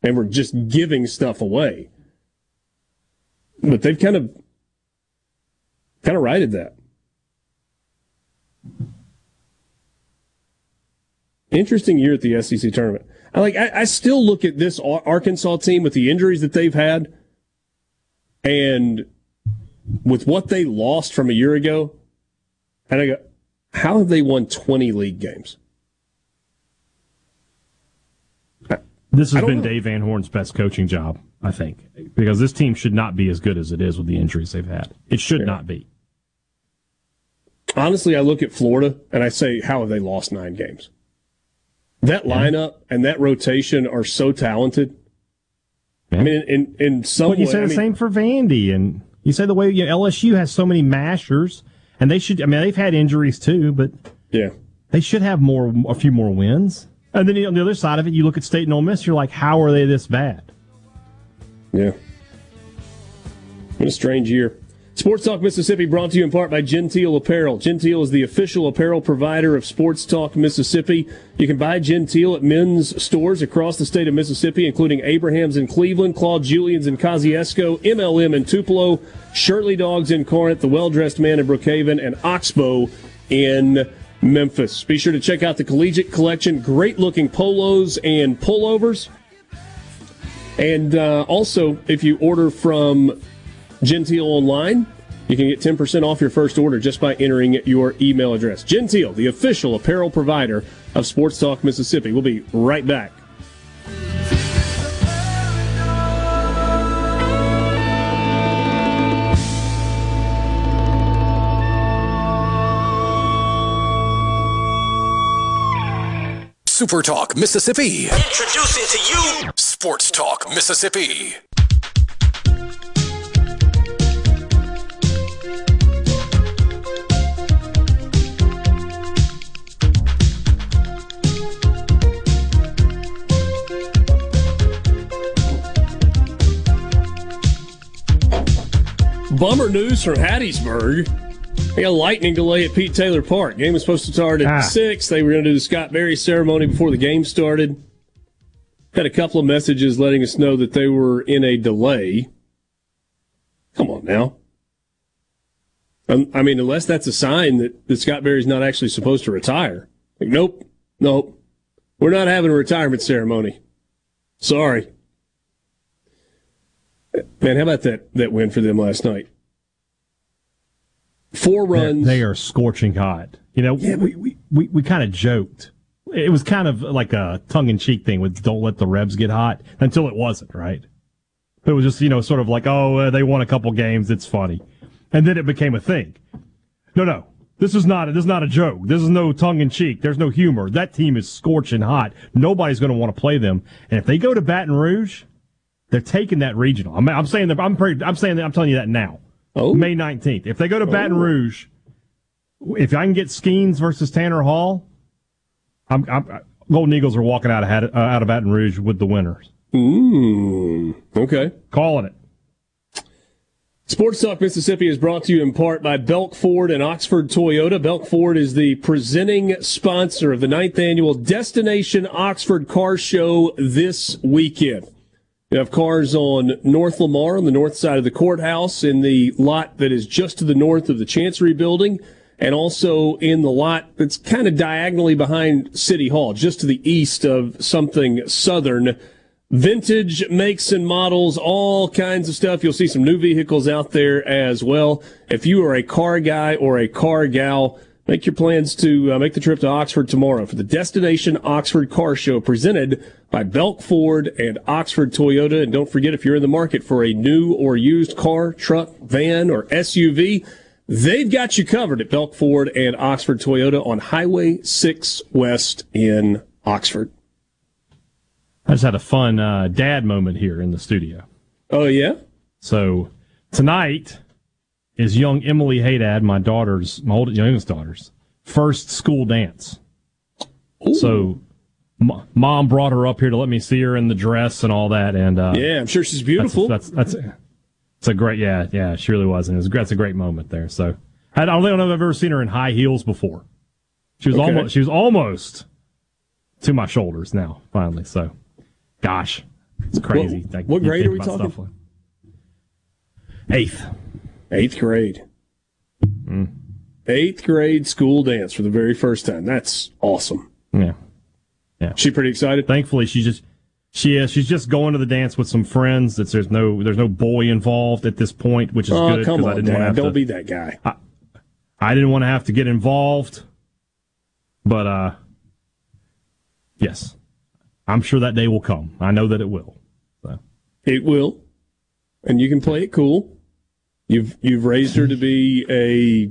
and were just giving stuff away. But they've kind of kind of righted that. Interesting year at the SEC tournament. I like. I, I still look at this Arkansas team with the injuries that they've had, and with what they lost from a year ago, and I go, how have they won twenty league games? This has been know. Dave Van Horn's best coaching job, I think, because this team should not be as good as it is with the injuries they've had. It should not be. Honestly, I look at Florida and I say, how have they lost nine games? That lineup and that rotation are so talented. I mean, in in some But you way, say I the mean, same for Vandy, and you say the way you know, LSU has so many mashers, and they should. I mean, they've had injuries too, but yeah, they should have more, a few more wins. And then on the other side of it, you look at State and Ole Miss. You're like, how are they this bad? Yeah. Been a strange year. Sports Talk Mississippi brought to you in part by Genteel Apparel. Genteel is the official apparel provider of Sports Talk Mississippi. You can buy Genteel at men's stores across the state of Mississippi, including Abraham's in Cleveland, Claude Julian's in Kosciusko, MLM in Tupelo, Shirley Dogs in Corinth, The Well Dressed Man in Brookhaven, and Oxbow in Memphis. Be sure to check out the Collegiate Collection. Great looking polos and pullovers. And uh, also, if you order from Genteel online, you can get 10% off your first order just by entering your email address. Genteel, the official apparel provider of Sports Talk Mississippi. We'll be right back. Super Talk Mississippi. Introducing to you Sports Talk Mississippi. Bummer news from Hattiesburg. They got a lightning delay at Pete Taylor Park. Game was supposed to start at Ah. 6. They were going to do the Scott Berry ceremony before the game started. Had a couple of messages letting us know that they were in a delay. Come on now. Um, I mean, unless that's a sign that, that Scott Berry's not actually supposed to retire. Like, nope, nope. We're not having a retirement ceremony. Sorry. Man, how about that, that win for them last night? Four runs. They are scorching hot. You know, yeah, we, we, we, we kind of joked. It was kind of like a tongue in cheek thing with don't let the Rebs get hot until it wasn't, right? It was just, you know, sort of like, oh, uh, they won a couple games. It's funny. And then it became a thing. No, no. This is not, this is not a joke. This is no tongue in cheek. There's no humor. That team is scorching hot. Nobody's going to want to play them. And if they go to Baton Rouge, they're taking that regional. I'm, I'm saying that, I'm, pretty, I'm saying that, I'm telling you that now. Oh. May 19th. If they go to Baton Rouge, if I can get Skenes versus Tanner Hall, I'm, I'm Golden Eagles are walking out of Hat- uh, out of Baton Rouge with the winners. Mm, okay. Calling it. Sports Talk Mississippi is brought to you in part by Belk Ford and Oxford Toyota. Belk Ford is the presenting sponsor of the ninth annual Destination Oxford Car Show this weekend. You have cars on North Lamar on the north side of the courthouse in the lot that is just to the north of the Chancery building and also in the lot that's kind of diagonally behind City Hall, just to the east of something southern. Vintage makes and models, all kinds of stuff. You'll see some new vehicles out there as well. If you are a car guy or a car gal, make your plans to uh, make the trip to Oxford tomorrow for the Destination Oxford Car Show presented by Belk Ford and Oxford Toyota. And don't forget, if you're in the market for a new or used car, truck, van, or SUV, they've got you covered at Belk Ford and Oxford Toyota on Highway 6 West in Oxford. I just had a fun uh, dad moment here in the studio. Oh yeah. So tonight is young Emily Hadad, my daughter's, my oldest, youngest daughter's first school dance. So, m- mom brought her up here to let me see her in the dress and all that, and uh, Yeah, I'm sure she's beautiful. That's that's, that's it's a great yeah yeah she really was, and it was that's a great moment there. So I don't, know if I've ever seen her in high heels before. She was Okay. almost she was almost to my shoulders now finally. So, gosh, it's crazy. What- Like, what grade are we talking? like- Eighth. Eighth grade. Mm. Eighth grade school dance for the very first time. That's awesome. Yeah. Yeah. She pretty excited. Thankfully, she just she is she's just going to the dance with some friends. It's, there's no there's no boy involved at this point, which is oh, good come I didn't want to Dad. have Don't to. be that guy. I didn't want to have to get involved, but uh, yes, I'm sure that day will come. I know that it will. So. It will, and you can play it cool. You've you've raised her to be a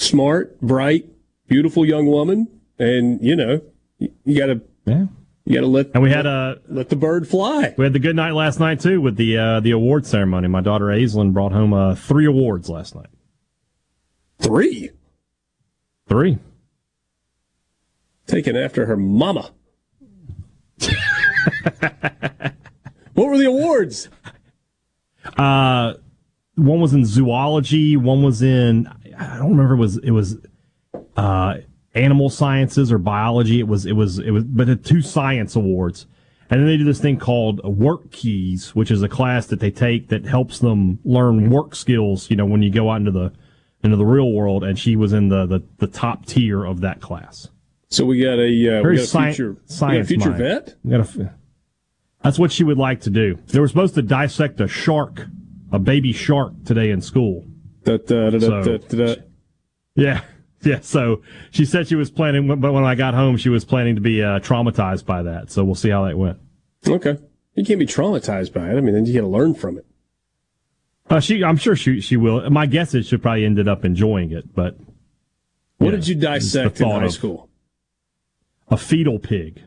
smart, bright, beautiful young woman, and you know you, you gotta yeah you gotta let And we had a let the bird fly. we had the good night last night too with the uh, the award ceremony. My daughter Aislinn brought home uh, three awards last night. Three Three. taken after her mama. what were the awards? Uh, one was in zoology. One was in I don't remember. It was it was uh, animal sciences or biology. It was it was it was but the two science awards. And then they do this thing called Work Keys, which is a class that they take that helps them learn work skills. You know, when you go out into the into the real world. And she was in the the, the top tier of that class. So we got a uh, we Very got a sci- future we got a science future mind. vet. We got a that's what she would like to do. They were supposed to dissect a shark, a baby shark, today in school. Da, da, da, da, So- da. Yeah, yeah. So she said she was planning, but when I got home, she was planning to be uh, traumatized by that. So we'll see how that went. Okay, you can't be traumatized by it. I mean, then you got to learn from it. Uh, she, I'm sure she she will. My guess is she probably ended up enjoying it. But What did you dissect in high school? A fetal pig.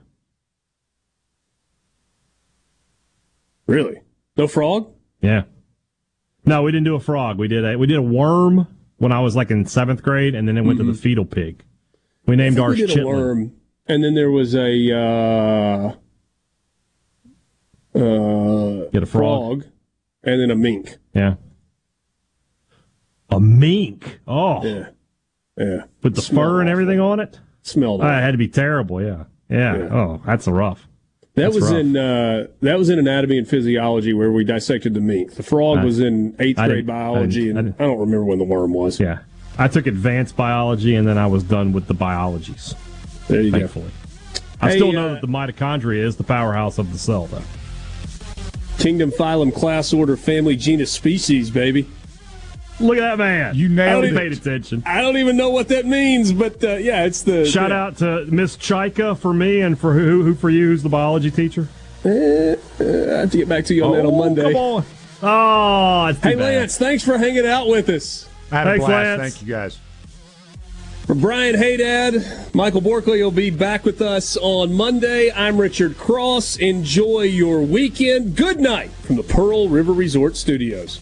Really? No frog? Yeah. No, we didn't do a frog. We did a we did a worm when I was like in seventh grade, and then it went to the fetal pig. We named Mm-hmm. Ours we Chitlin. worm, and then there was a uh, uh, Get a frog. and then a mink. Yeah. A mink. Oh. Yeah. Yeah. With the Smelled fur and awful. everything on it? Smelled. Oh, it had to be terrible, yeah. Yeah. Yeah. Oh, that's a rough. That That's was rough. in uh, that was in anatomy and physiology where we dissected the mink. The frog I- was in eighth I grade I biology, didn't- I and I don't remember when the worm was. Yeah. I took advanced biology and then I was done with the biologies. There you thankfully. I Hey, still know uh, that the mitochondria is the powerhouse of the cell, though. Kingdom, phylum, class, order, family, genus, species, baby. Look at that man. You I nailed don't He it. paid attention. I don't even know what that means, but uh, yeah, it's the Shout yeah. out to Miss Chaika for me and for who, who for you, who's the biology teacher? Uh, uh, I have to get back to you on that on Monday. Come on. Oh, it's Hey, bad. Lance, thanks for hanging out with us. I had a Thanks, blast. Lance. Thank you guys. For Brian Hadad, Michael Borkley will be back with us on Monday. I'm Richard Cross. Enjoy your weekend. Good night from the Pearl River Resort Studios.